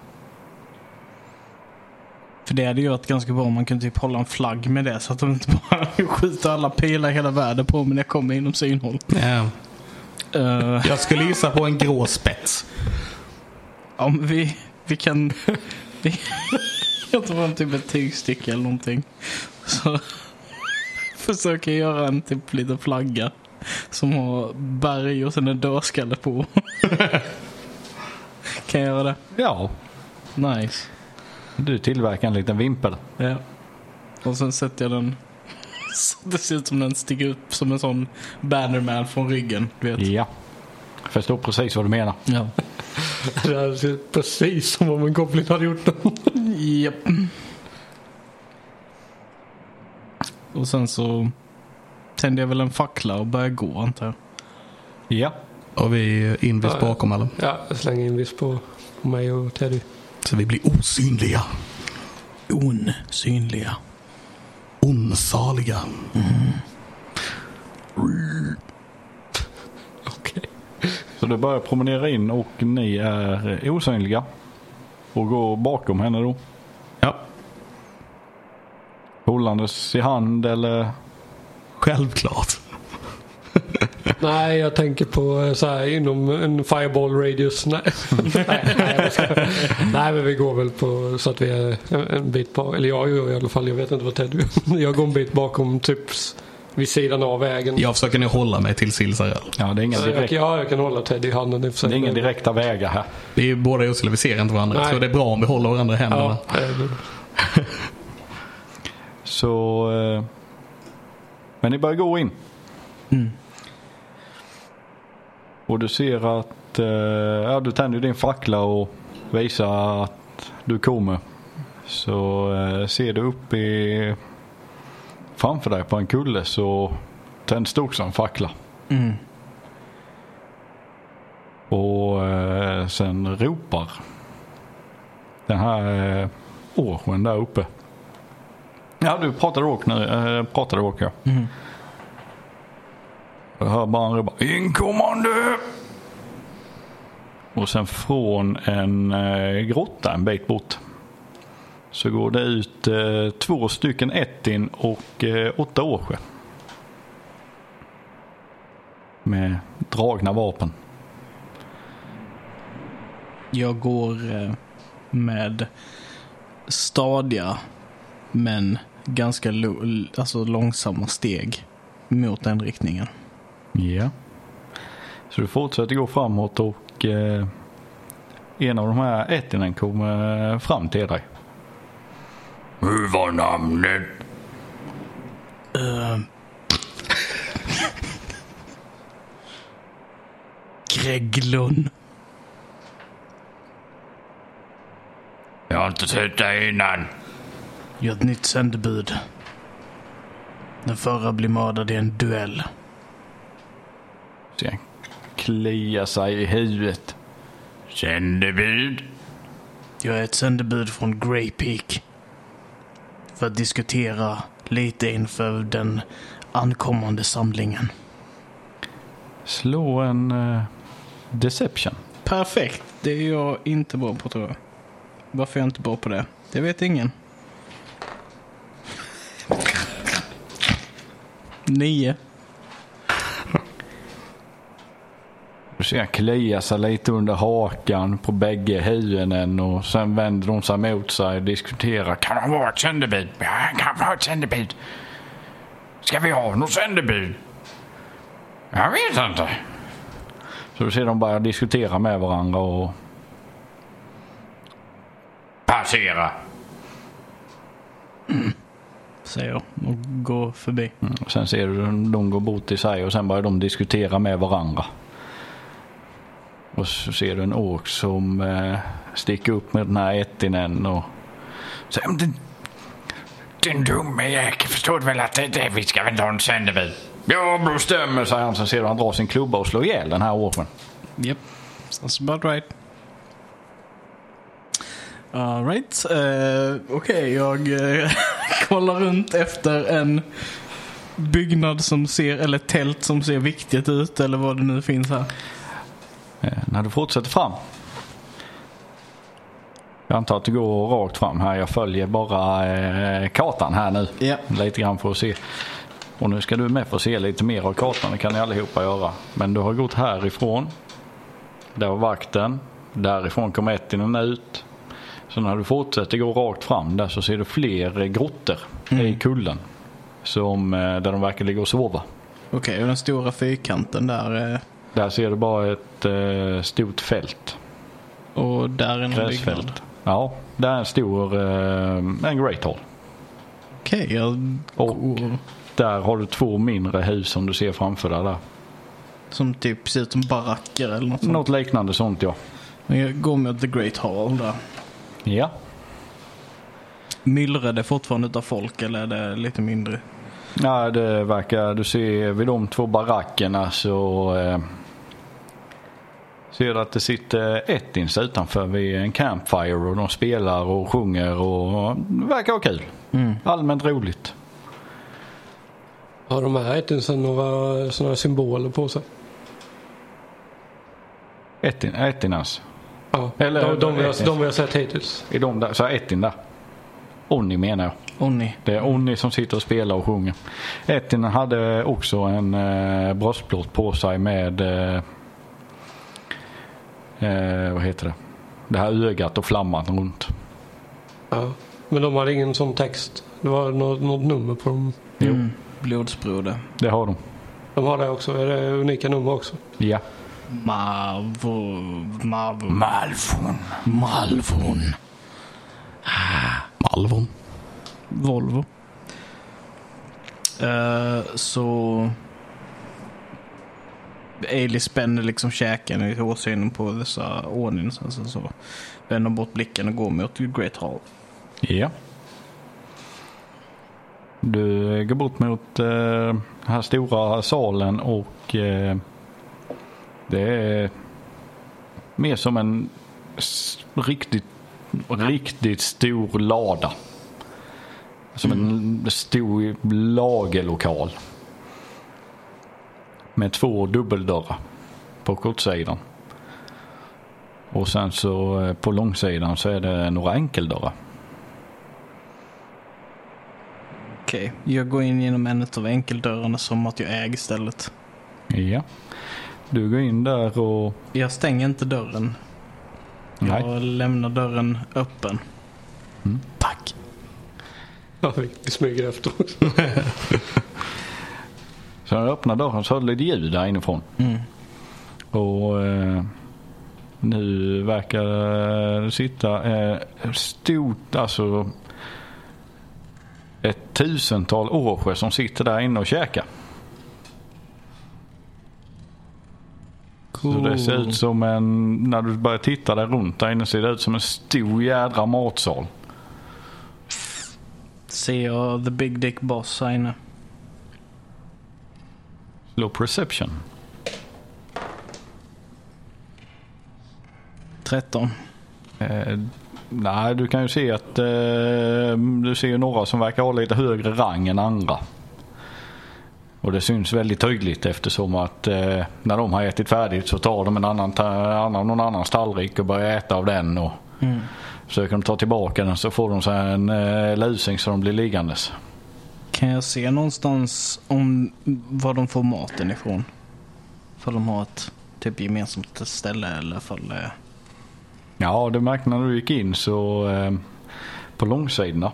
För det hade ju varit ganska bra om man kunde typ hålla en flagg med det så att de inte bara skjuter alla pilar i hela världen på mig när jag kommer inom synhåll. Ja. Eh, Jag skulle gissa på en grå spets. Ja, men vi, vi kan... Vi, jag tar fram typ ett tygstycke eller någonting. Så försöker jag göra en typ liten flagga. Som har berg och sen en dödskalle på. kan jag göra det? Ja, Nice. Du tillverkar en liten vimpel. Ja. Och sen sätter jag den... Så det ser ut som den sticker upp som en sån bannerman från ryggen. Du vet. Ja. Förstår precis vad du menar. Ja. Det här ser precis som om en goblin hade gjort den. Japp. Och sen så tänder jag väl en fackla och börjar gå antar jag. Ja. Och vi är invis bakom alla. Ja, jag slänger in viss på på mig och Teddy. Så vi blir osynliga. Osynliga. Onsaliga. Okej. Så du börjar promenera in och ni är osynliga. Och går bakom henne då. Ja, Hållandes i hand eller? självklart. Nej, jag tänker på eh, så här inom en fireball radius. Nej, nej, nej, men vi går väl på så att vi är en- bit bak. Eller jag gör i alla fall. Jag vet inte vad Teddy gör. Jag går en bit bakom typ vid sidan av vägen. Jag försöker nu hålla mig till Silsarell. Ja, det är inga, direkt, ja, jag kan hålla Teddy i handen i det är inga direkta vägar här. Vi är ju båda osynliga, vi ser inte varandra. Nej. Så det är bra om vi håller varandra i händerna. Ja, Så... eh, Men ni börjar gå in. Mm. Och du ser att... eh, Ja, du tänder din fackla och visar att du kommer. Så eh, ser du upp i... Framför dig på en kulle så tänds det också en fackla. Mm. Och eh, sen ropar den här eh, orchen där uppe. Ja, du pratade åk nu. Eh, pratade åk ja. Mm. Jag hör bara en ropa inkommande. Och sen från en eh, grotta en bit bort. Så går det ut eh, två stycken Ettin och eh, åtta Årsjö. Med dragna vapen. Jag går eh, med stadiga men ganska alltså långsamma steg mot den riktningen. Ja. Så du fortsätter gå framåt och eh, en av de här ettinen kommer eh, fram till dig. Hur var namnet? Uh. Greglund. Jag har inte sett dig innan. Jag är ett nytt sändebud. Den förra blir mördad i en duell. Sen kliar sig i huvudet. Sändebud. Jag är ett sändebud från Grey Peak. För att diskutera lite inför den ankommande samlingen. Slå en eh, deception. Perfekt. Det är jag inte bra på tror jag. Varför är jag inte bra på det? Det vet ingen. Nio. Han klia sig lite under hakan på bägge huvuden och sen vänder de sig mot sig och diskuterar. Kan han vara ett sändebud? Ja, han kan vara ett sändebud. Ska vi ha något sändebud? Jag vet inte. Så ser de börjar diskutera med varandra och... Passera. Säger jag och går förbi. Mm. Sen ser du de går bort till sig och sen börjar de diskutera med varandra. Och så ser du en ork som eh, sticker upp med den här ettinen och säger "Men den, den dumme jäkel förstår du väl att det, det, vi ska väl inte ha en sändebud? Ja, bestämmer säger han. Sen ser du han drar sin klubba och slår ihjäl den här orken. Yep. Sounds about right. Alright. Uh, eh, Okej, jag uh, kollar runt efter en byggnad som ser, eller tält som ser viktigt ut eller vad det nu finns här. Eh, när du fortsätter fram. Jag antar att du går rakt fram här. Jag följer bara eh, kartan här nu. Ja. Lite grann för att se. Och nu ska du med få se lite mer av kartan. Det kan ni allihopa göra. Men du har gått härifrån. Där var vakten. Därifrån kom Ettinen ut. Så när du fortsätter gå rakt fram där så ser du fler eh, grottor i kullen. Som, eh, där de verkar ligga och sova. Okej, och den stora fyrkanten där. Där ser du bara ett eh, stort fält. Och där är någon byggnad. Ja, där är en stor eh, en Great Hall. Okej, jag Och där har du två mindre hus som du ser framför dig där. Som typ ser ut som baracker eller något sånt. Något liknande sånt ja. Men jag går mot The Great Hall där. Ja. Myllrar det fortfarande utav folk eller är det lite mindre? Ja, det verkar, du ser vid de två barackerna så eh, ser du att det sitter Ettins utanför vid en campfire och de spelar och sjunger och det verkar ha kul. Allmänt roligt. Har de här ättinsen några sådana symboler på sig? Ettin, Ettinas. Ja, Eller- de, de, vi har, de vi har sett hittills. Är de där? Så Ettin där. Onni menar jag. Onni. Det är Onni som sitter och spelar och sjunger. Ettinen hade också en eh, bröstplåt på sig med eh, eh, vad heter det? Det här ögat och flamman runt. Ja. Men de hade ingen sån text. Det var något, något nummer på dem. Jo, Mm. Blodsbroder. det har de. De har det också. Är det unika nummer också? Ja. Marvo... Marvo... Malfon. Malvon. Malvon. Volvo. Eh, så... Ailey spänner liksom käken i åsynen på dessa ordningen. Sen så, så vänder bort blicken och går mot Great Hall. Ja. Du går bort mot eh, den här stora salen och eh, det är mer som en riktigt, riktigt stor lada. Som en stor lagerlokal. Med två dubbeldörrar på kortsidan. Och sen så eh, på långsidan så är det några enkeldörrar. Okej, jag går in genom en av enkeldörrarna som att jag äger stället. Ja. Du går in där och... Jag stänger inte dörren. Nej. Jag lämnar dörren öppen. Tack. Ja, vi, smyger efter också. Så när du öppnar dörren så hör du lite ljud där inifrån. Mm. Och eh, nu verkar det sitta eh, stort, alltså ett tusental årsjö som sitter där inne och käkar. Så det ser ut som en, när du börjar titta där runt där inne ser det ut som en stor jädra matsal. Ser jag The Big Dick Boss här inne? Low perception. 13. Eh, nej, du kan ju se att eh, du ser ju några som verkar ha lite högre rang än andra. Och det syns väldigt tydligt eftersom att eh, när de har ätit färdigt så tar de en annan, annan, någon annans tallrik och börjar äta av den. Och Mm. Försöker de ta tillbaka den så får de så här en eh, lusing så de blir liggandes. Kan jag se någonstans om var de får maten ifrån? För de har ett typ gemensamt ställe eller för eh, Ja, det märkte när du gick in så eh, på långsidorna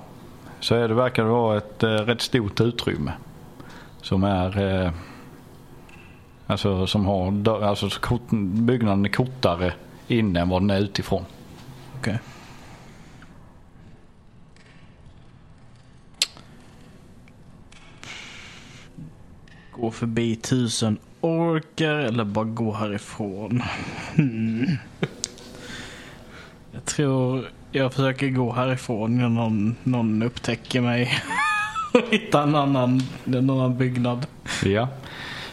så är det, verkar det vara ett eh, rätt stort utrymme. Som är eh, alltså som har alltså byggnaden är kortare inne än vad den är utifrån. Okej. Gå förbi tusen orkar eller bara gå härifrån. Hmm. Jag tror jag försöker gå härifrån innan någon, någon upptäcker mig. Och hitta en annan, en annan byggnad. Ja.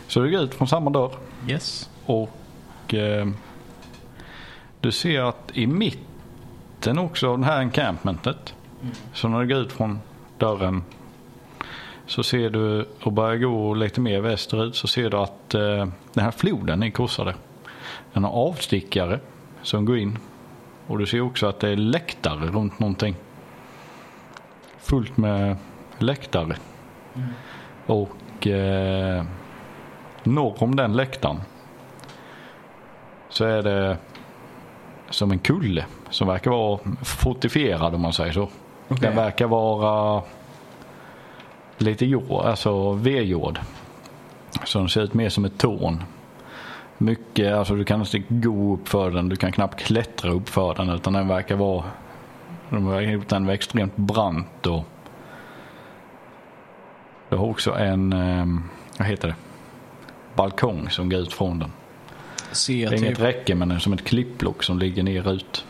Så du går ut från samma dörr Yes. och eh, du ser att i mitten också av det här encampmentet. Så när du går ut från dörren så ser du och börjar gå lite mer västerut så ser du att eh, den här floden ni korsade. Den har avstickare som går in. Och du ser också att det är läktare runt någonting. Fullt med läktare. Och eh, norr om den läktaren så är det som en kulle som verkar vara fortifierad om man säger så. Den verkar vara lite jord, alltså vedjord. Så den ser ut mer som ett torn. Mycket, alltså du kan inte gå upp för den, du kan knappt klättra upp för den utan den verkar vara den var extremt brant och du har också en, eh, vad heter det, balkong som går ut från den. Ser är inget typ, räcke men det är som ett klippblock som ligger ner ut.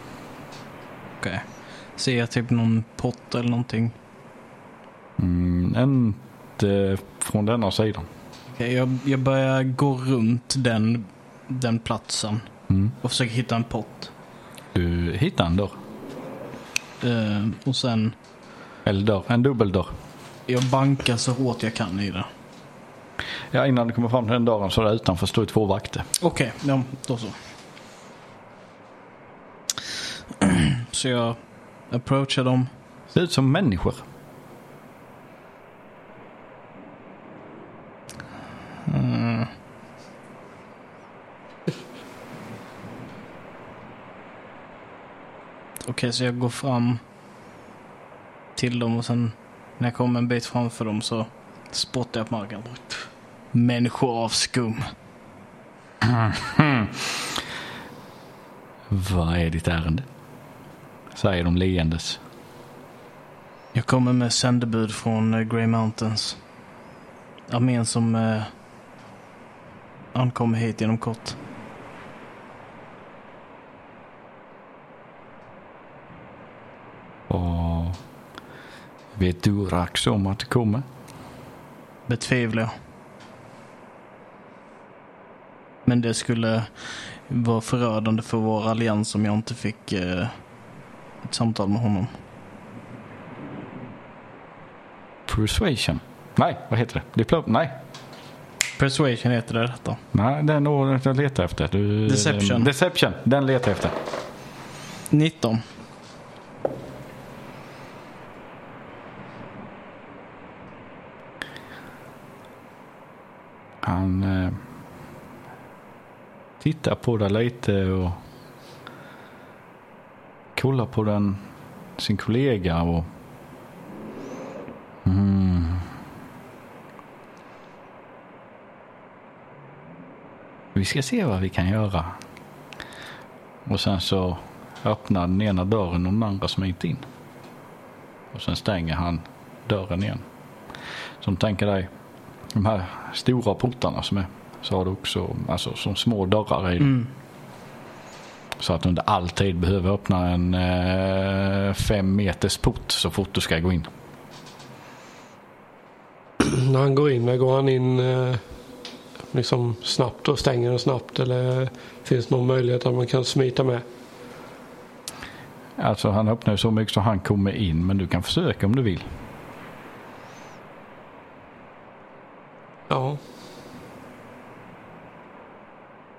okej. Ser jag typ någon pott eller någonting? Mm, inte från denna sidan. Okej, jag, jag börjar gå runt den, den platsen Mm. och försöker hitta en pott. Du hittar en dörr. Eh, och sen, Eller dörr, en dubbeldörr. jag bankar så hårt jag kan i det. Ja, innan du kommer fram till den dörren så där utanför står två vakter. Okej, ja, då så. så jag approachar dem. Ser ut som människor. Mm. Okej, så jag går fram till dem och sen när jag kommer en bit framför dem så spottar jag på marken. Människor av skum. Vad är ditt ärende? Säger de leendes. Jag kommer med sändebud från eh, Grey Mountains. Armén som eh, ankommer hit inom kort. Och vet du Rax om att det kommer? Betvivlar jag. Men det skulle vara förödande för vår allians om jag inte fick eh, ett samtal med honom. Persuasion? Nej, vad heter det? Diplom? Nej. Persuasion heter det detta. Nej, den ordet jag letar efter. Du, Deception. Deception, den letar jag efter. 19. Han eh, tittar på det lite och kollar på den, sin kollega och mm. Vi ska se vad vi kan göra. Och sen så öppnar den ena dörren och den andra smiter in. Och sen stänger han dörren igen. Som tänker dig, de här stora portarna som är, så har du också alltså, som små dörrar i. Mm. Så att du inte alltid behöver öppna en eh, fem meters port så fort du ska gå in. När han går in, när går han in eh, liksom snabbt och stänger den snabbt? Eller finns det någon möjlighet att man kan smita med? Alltså han öppnar ju så mycket så han kommer in men du kan försöka om du vill. Ja.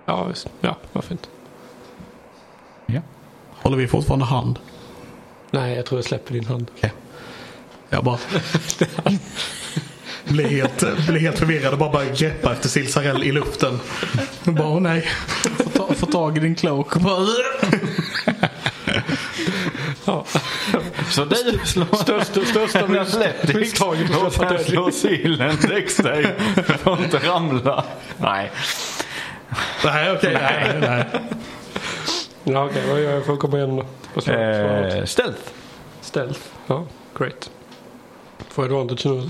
Ja, visst. Ja, varför inte? Ja. Håller vi fortfarande hand? Nej, jag tror jag släpper din hand. Okej. Jag bara... blir, helt, blir helt förvirrad och bara börjar greppa efter Silsarell i luften. Jag bara, åh nej. Få, ta, få tag i din cloak och bara... Ja. Så du slår... Största, största Jag misstaget och sen slår silen däcksteg. Får inte ramla. Nej. Nej, okej. Nej, nej, nej. Ja, okej. Vad gör jag för att komma igenom då? Jag? Eh, stealth. Stealth. Ja, great. Får jag advantage nu eller?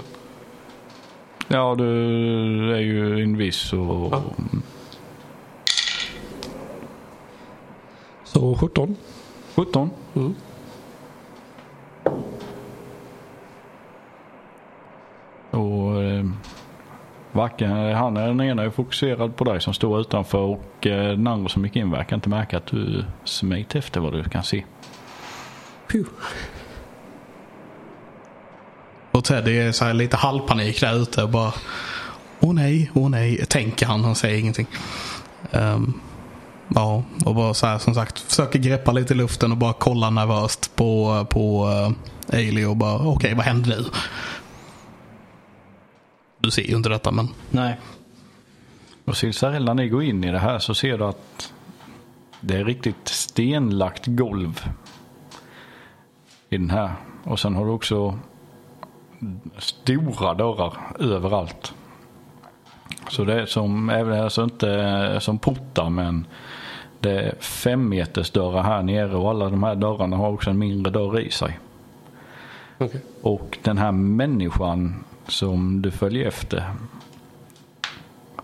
Ja, du är ju invis och... Ja. Så 17. 17. Mm. Och eh, varken han eller den ena är fokuserad på dig som står utanför och eh, den andra som gick in verkar inte märka att du smit efter vad du kan se. Phew. Och Teddy är så här lite halvpanik där ute och bara Åh nej, åh nej, tänker han. Han säger ingenting. Ehm, ja, och bara så här som sagt försöker greppa lite i luften och bara kolla nervöst på, på uh, Ailey och bara okej, vad händer nu? Du ser ju inte detta men Nej. Och Silsarell, när ni går in i det här så ser du att det är riktigt stenlagt golv i den här. Och sen har du också stora dörrar överallt. Så det är som, även alltså inte som portar men det är fem meters dörrar här nere och alla de här dörrarna har också en mindre dörr i sig. Okej. Och den här människan som du följer efter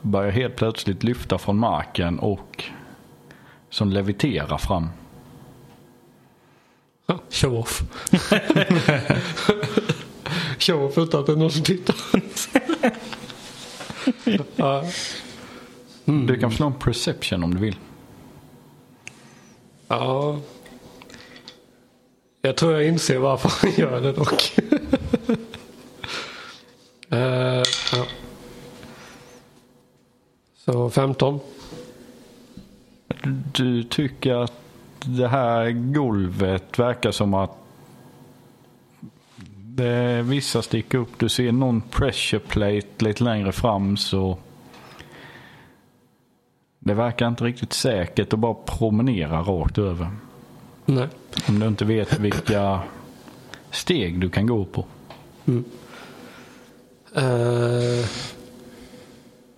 börjar helt plötsligt lyfta från marken och som leviterar fram. Show off. off utan att det är någon som tittar. ja. Du kan slå en perception om du vill. ja. Jag tror jag inser varför han gör det dock. Eh, ja. Så 15. Du tycker att det här golvet verkar som att det vissa sticker upp. Du ser någon pressure plate lite längre fram så det verkar inte riktigt säkert att bara promenera rakt över. Nej. Om du inte vet vilka steg du kan gå på. Eh,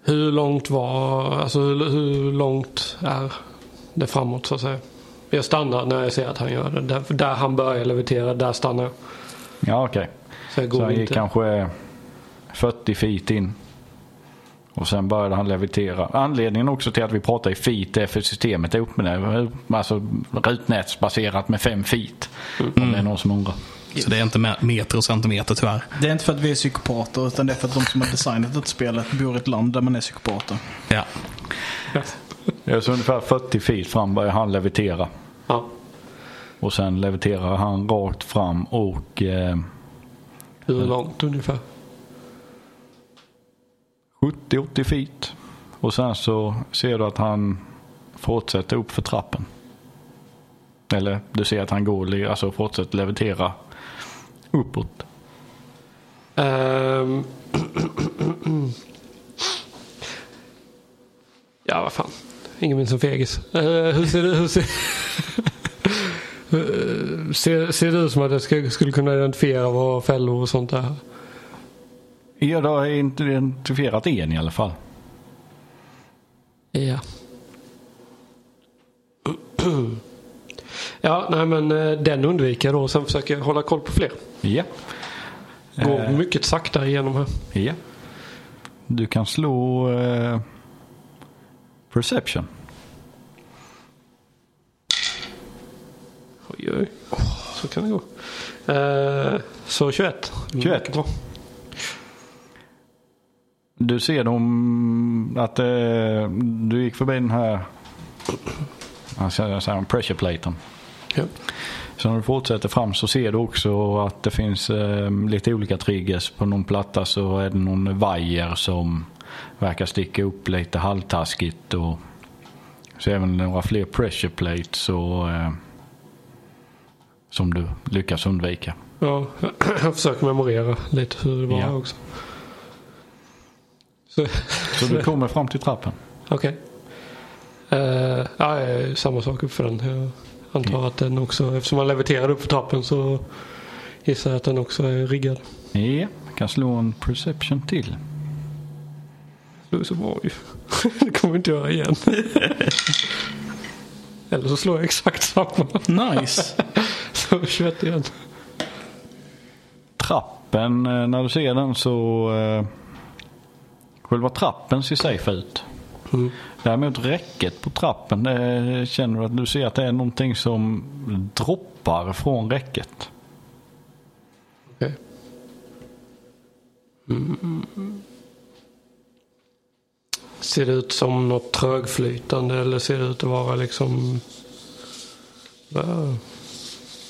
hur långt var, alltså hur, hur långt är det framåt så att säga? Jag stannar när jag ser att han gör det. Där, där han börjar levitera, där stannar jag. Ja okej. Så jag Så går han gick inte. kanske 40 feet in. Och sen började han levitera. Anledningen också till att vi pratar i feet är för systemet är upp med det. Alltså rutnätsbaserat med 5 feet. Om det är någon som undrar. så det är inte me- meter och centimeter tyvärr. Det är inte för att vi är psykopater utan det är för att de som har designat det spelet bor i ett land där man är psykopater. Ja. Ja, så ungefär 40 feet fram börjar han levitera. Ja. Och sen leviterar han rakt fram och eh, Hur långt ungefär? 70-80 feet. Och sen så ser du att han fortsätter upp för trappen. Eller du ser att han går, alltså fortsätter levitera uppåt. Ehm. ja, vad fan. Ingen minns en fegis. Eh, hur ser det hur ser, ser, ser det ut som att jag ska, skulle kunna identifiera vad fällor och sånt är? Ja, du har inte identifierat en i alla fall. Ja. Ja, nej men eh, den undviker jag då. Sen försöker jag hålla koll på fler. Ja. Går Eh. mycket sakta igenom här. Ja. Du kan slå eh, perception. Oj, oj. Så kan det gå. Eh, så 21. 21. Mycket bra. Du ser dem att eh, du gick förbi den här jag säger så här, pressure platen. Ja. Så när du fortsätter fram så ser du också att det finns eh, lite olika triggers. På någon platta så är det någon vajer som verkar sticka upp lite halvtaskigt. Och så även några fler pressure plates och, eh, som du lyckas undvika. Ja, jag försöker memorera lite hur det var Ja. också. Så, Så du kommer fram till trappen. Okej. Eh, ja, eh, samma sak upp för den. Jag antar att den också, eftersom man leviterar upp för trappen så gissar jag att den också är riggad. Ja, kan slå en perception till. Är så bra ju. Det kommer vi inte göra igen. Eller så slår jag exakt samma. Nice. Så 21 igen. Trappen, eh, när du ser den så eh, själva trappen ser safe ut. Mm. Däremot räcket på trappen, det känner du att du ser att det är någonting som droppar från räcket. Okej. Mm. Ser det ut som något trögflytande eller ser det ut att vara liksom...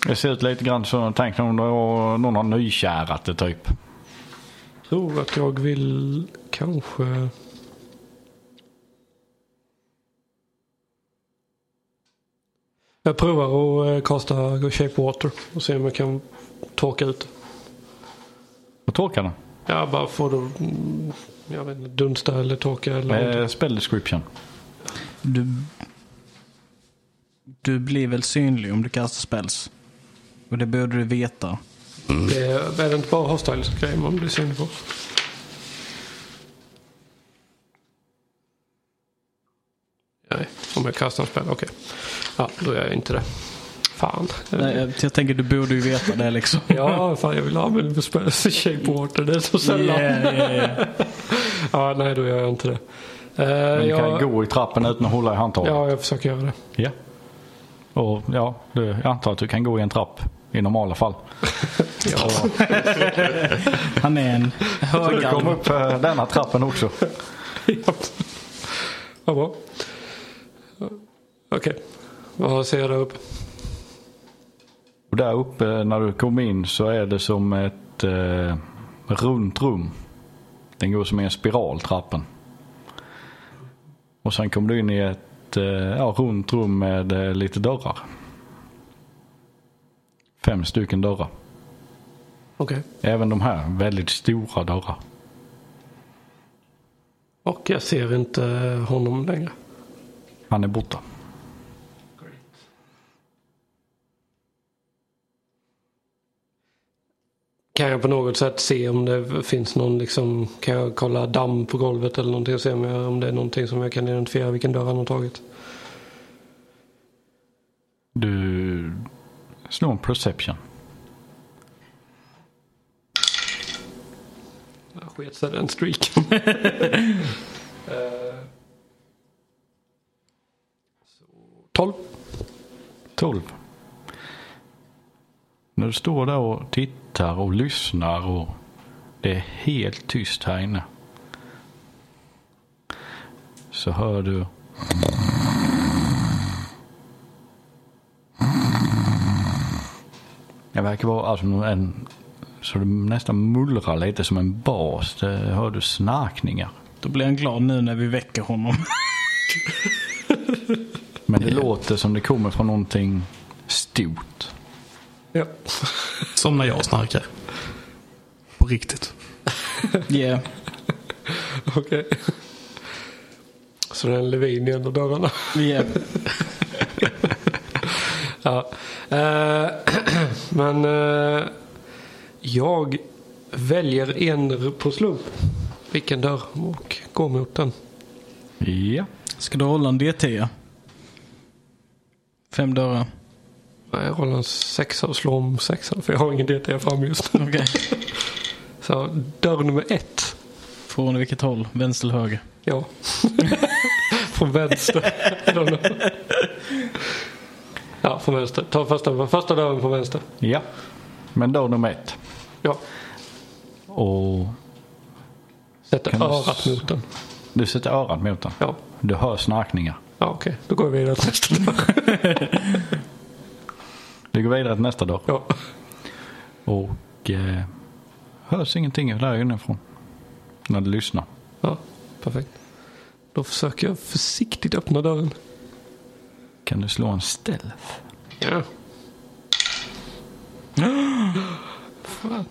Det ser ut lite grann som, tänk om någon har nykärat det typ. tror att jag vill kanske... Jag provar att eh, kasta Shape Water och se om jag kan torka ut det. Och torkar den. Ja, bara få det mm, jag vet inte, dunsta eller torka eller. Eh, spell description. Du, du blir väl synlig om du kastar spells. Och det borde du veta. Det är, är det inte bara hostiles grejer man blir synlig på? Nej, om jag kastar en spel, okej. Ja, då gör jag inte det. Fan. Nej, jag, jag tänker du borde ju veta det liksom. Ja, fan jag vill använda spel shape water. Det är så sällan. Yeah, yeah, yeah. Ja, nej då gör jag inte det. Eh, Men du jag, kan gå i trappen utan att hålla i handtaget. Ja, jag försöker göra det. Ja. Och ja, du, jag antar att du kan gå i en trapp i normala fall. Ja. Han är en Så du kom upp för denna trappen också. ja. Vad bra. Okej, vad ser jag där uppe? Och där uppe när du kom in så är det som ett eh, runt rum. Den går som i en spiral trappen. Och sen kommer du in i ett eh, ja, runt rum med eh, lite dörrar. Fem stycken dörrar. Okej. Även de här väldigt stora dörrar. Och jag ser inte honom längre. Han är borta. Kan jag på något sätt se om det finns någon liksom, kan jag kolla damm på golvet eller någonting och se om, jag, om det är någonting som jag kan identifiera vilken dörr han har tagit? Du slår en perception. Jag sket sig den streaken. Eh, så, 12. 12. När du står där och tittar och lyssnar och det är helt tyst här inne. Så hör du verkar vara alltså en så det nästan mullrar lite som en bas. Det hör du snarkningar. Då blir han glad nu när vi väcker honom. Men det låter som det kommer från någonting stort. Ja. Som när jag snarkar. På riktigt. Yeah. Okej. Så det är en levin av dörrarna. Yeah. Ja. Eh, men eh, jag väljer en på slump. Vilken dörr och går mot den. Ja. Ska du hålla en DT? Fem dörrar. Nej, Jag rollar en sexa och slår om sexan för jag har ingen DT fram just nu. Okej. Så dörr nummer ett. Från vilket håll? Vänster eller höger? Ja. från vänster. I don't know. ja, från vänster. Ta första, första dörren från vänster. Ja. Men dörr nummer ett. Ja. Och Sätter Kan du örat s- mot den. du sätter örat mot den. Ja. Du hör snarkningar. Ja, okej. Då går vi vidare till nästa dörr. Du går vidare till nästa dörr. Ja. Och eh, hörs ingenting där inifrån. När du lyssnar. ja. perfekt. Då försöker jag försiktigt öppna dörren. Kan du slå en stealth? Ja.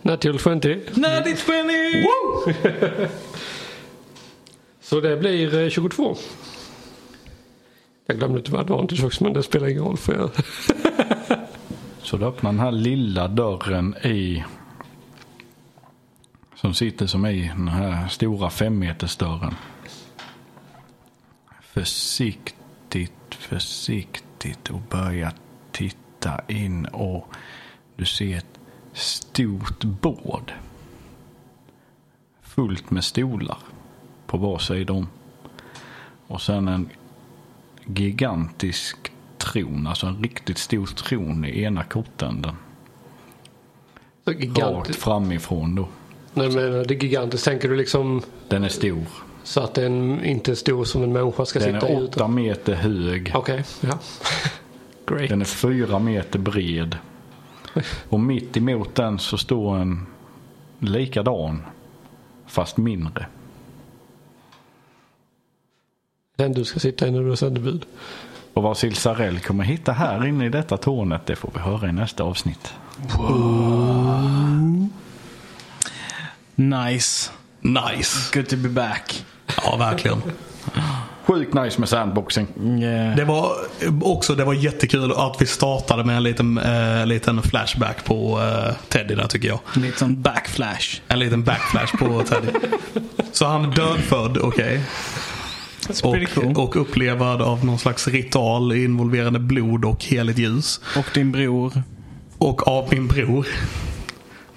Natural 20. Nej, det är 20! Så det blir eh, 22. Jag glömde tyvärr advantage också men det spelar ingen roll för jag... Så du öppnar den här lilla dörren i som sitter som i den här stora femmetersdörren. Försiktigt, försiktigt och börjar titta in och du ser ett stort bord. Fullt med stolar på var sida om. Och sen en gigantisk tron, alltså en riktigt stor tron i ena kortänden. Rakt framifrån då. Nej, men det är gigantiskt. Tänker du liksom Den är stor. så att den inte är stor som en människa ska Den sitta i? är utan- åtta meter hög. Okej, ja. Great. Den är fyra meter bred. Och mitt emot den så står en likadan. Fast mindre. Den du ska sitta i när du är sändebud. Och vad Silsarell kommer hitta här inne i detta tornet det får vi höra i nästa avsnitt. Nice. Nice. Good to be back. Ja, verkligen. Sjukt nice med sandboxing. Yeah. Det var också det var jättekul att vi startade med en liten, eh, liten flashback på eh, Teddy där tycker jag. Lite sån backflash. En liten backflash på Teddy. Så han är dödfödd, okej. Cool. Och, och upplevad av någon slags ritual involverande blod och heligt ljus. Och din bror. Och av min bror.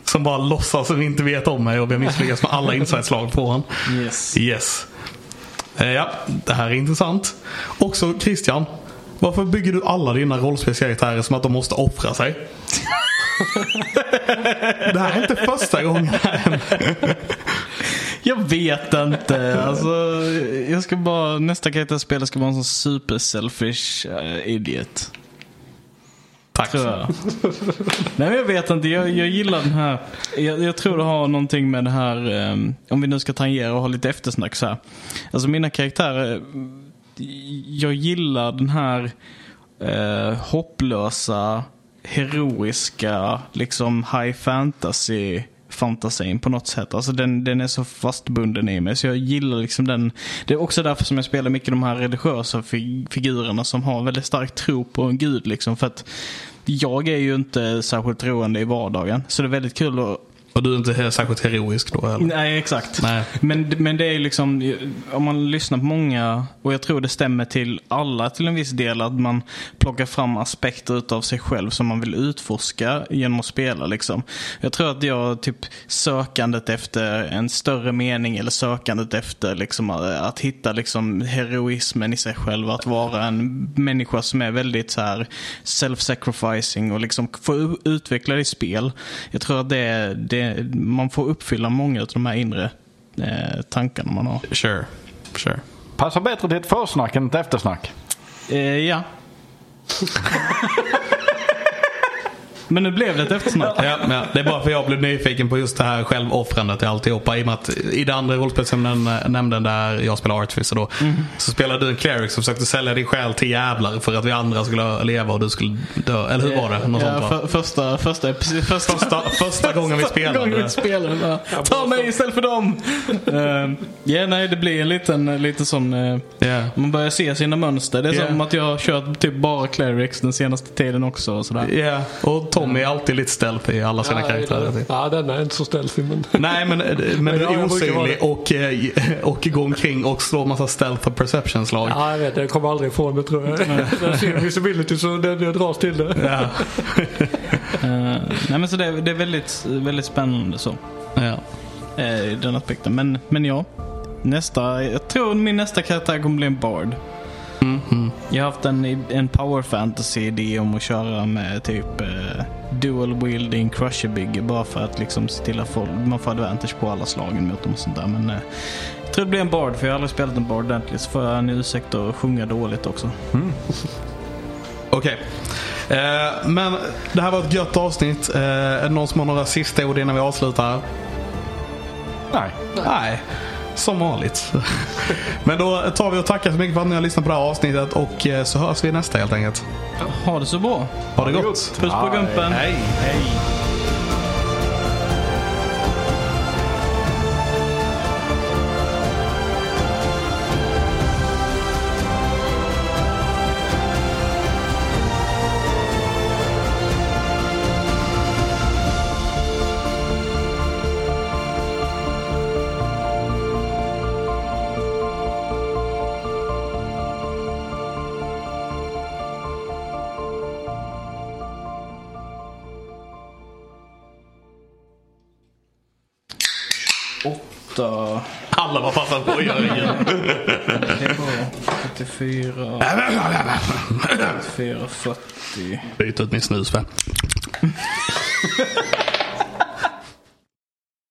Som bara låtsas som inte vet om mig och vi har misslyckats med alla insideslag på honom. Yes. Yes. Eh, ja, det här är intressant. Också Christian. Varför bygger du alla dina rollspelskaraktärer som att de måste offra sig? det här är inte första gången än. Jag vet inte. Alltså, jag ska bara, nästa karaktär ska vara en sån super selfish eh, idiot. Tack. Tror jag. Nej jag vet inte. Jag, jag gillar den här. Jag, jag tror det har någonting med det här. ehm, om vi nu ska tangera och ha lite eftersnack så här. Alltså mina karaktärer. eh, Jag gillar den här eh, hopplösa, heroiska, liksom high fantasy fantasin på något sätt. Alltså den, den är så fastbunden i mig. Så jag gillar liksom den. Det är också därför som jag spelar mycket de här religiösa fi- figurerna som har väldigt stark tro på en gud. Liksom, för att jag är ju inte särskilt troende i vardagen. Så det är väldigt kul att och du är inte särskilt heroisk då eller? Nej, exakt. Nej. Men, men det är liksom, om man lyssnar på många, och jag tror det stämmer till alla till en viss del, att man plockar fram aspekter utav sig själv som man vill utforska genom att spela. Liksom. Jag tror att jag, typ sökandet efter en större mening eller sökandet efter liksom, att hitta liksom, heroismen i sig själv, att vara en människa som är väldigt så här self-sacrificing och liksom få utveckla det i spel. Jag tror att det, det, man får uppfylla många av de här inre eh, tankarna man har. Sure. Sure. Passar bättre till ett försnack än ett eftersnack. Eh, ja. Men nu blev det ett eftersnack. Ja, ja, det är bara för jag blev nyfiken på just det här självoffrandet i alltihopa. I och med att i det andra rollspelsnämnden där jag spelar Artificer då. Så spelade du en cleric som försökte sälja din själ till jävlar för att vi andra skulle leva och du skulle dö. Eller hur var det? Något ja, sånt för, första, första, första, Första, första gången vi första gången spelade. vi spelade. Ta mig istället för dem! uh, ja, nej, det blir en liten, lite sån... eh, Ja. Man börjar se sina mönster. Det är Ja. som att jag har kört typ bara clerics den senaste tiden också. Och sådär. Ja, och Tommy är alltid lite stealthy i alla sina Ja, karaktärer. den- Ja, den är inte så stealthy men... Nej, men, men du ja, är osynlig och, eh, och går omkring och slår massa stealth och perception-slag. Ja, jag vet. Jag kommer aldrig ifrån det tror jag. Jag ser visibility så den jag dras till det. Ja. Eh, nej, men så det, är- det är väldigt, väldigt spännande så. Ja. eh, i den aspekten. Men, men ja, nästa, jag tror min nästa karaktär kommer bli en bard. Jag har haft en, en power fantasy idé om att köra med typ eh, dual wielding crusher-bygge bara för att liksom se till att folk, man får advantage på alla slagen mot dem och sånt där. Men eh, jag tror det blir en bard för jag har aldrig spelat en bard ordentligt så får jag en ursäkt att sjunga dåligt också. Okej. Eh, men det här var ett gött avsnitt. Eh, är det någon som har några sista ord innan vi avslutar? Nej. Nej. Som vanligt. Men då tar vi och tackar så mycket för att ni har lyssnat på det här avsnittet och eh, så hörs vi nästa helt enkelt. Ha det så bra. Ha det gott! Puss på gumpen. Hej! Hej. Alla var passat på att göra igen. Det var 34. 34, 40. Byt ut min snus för.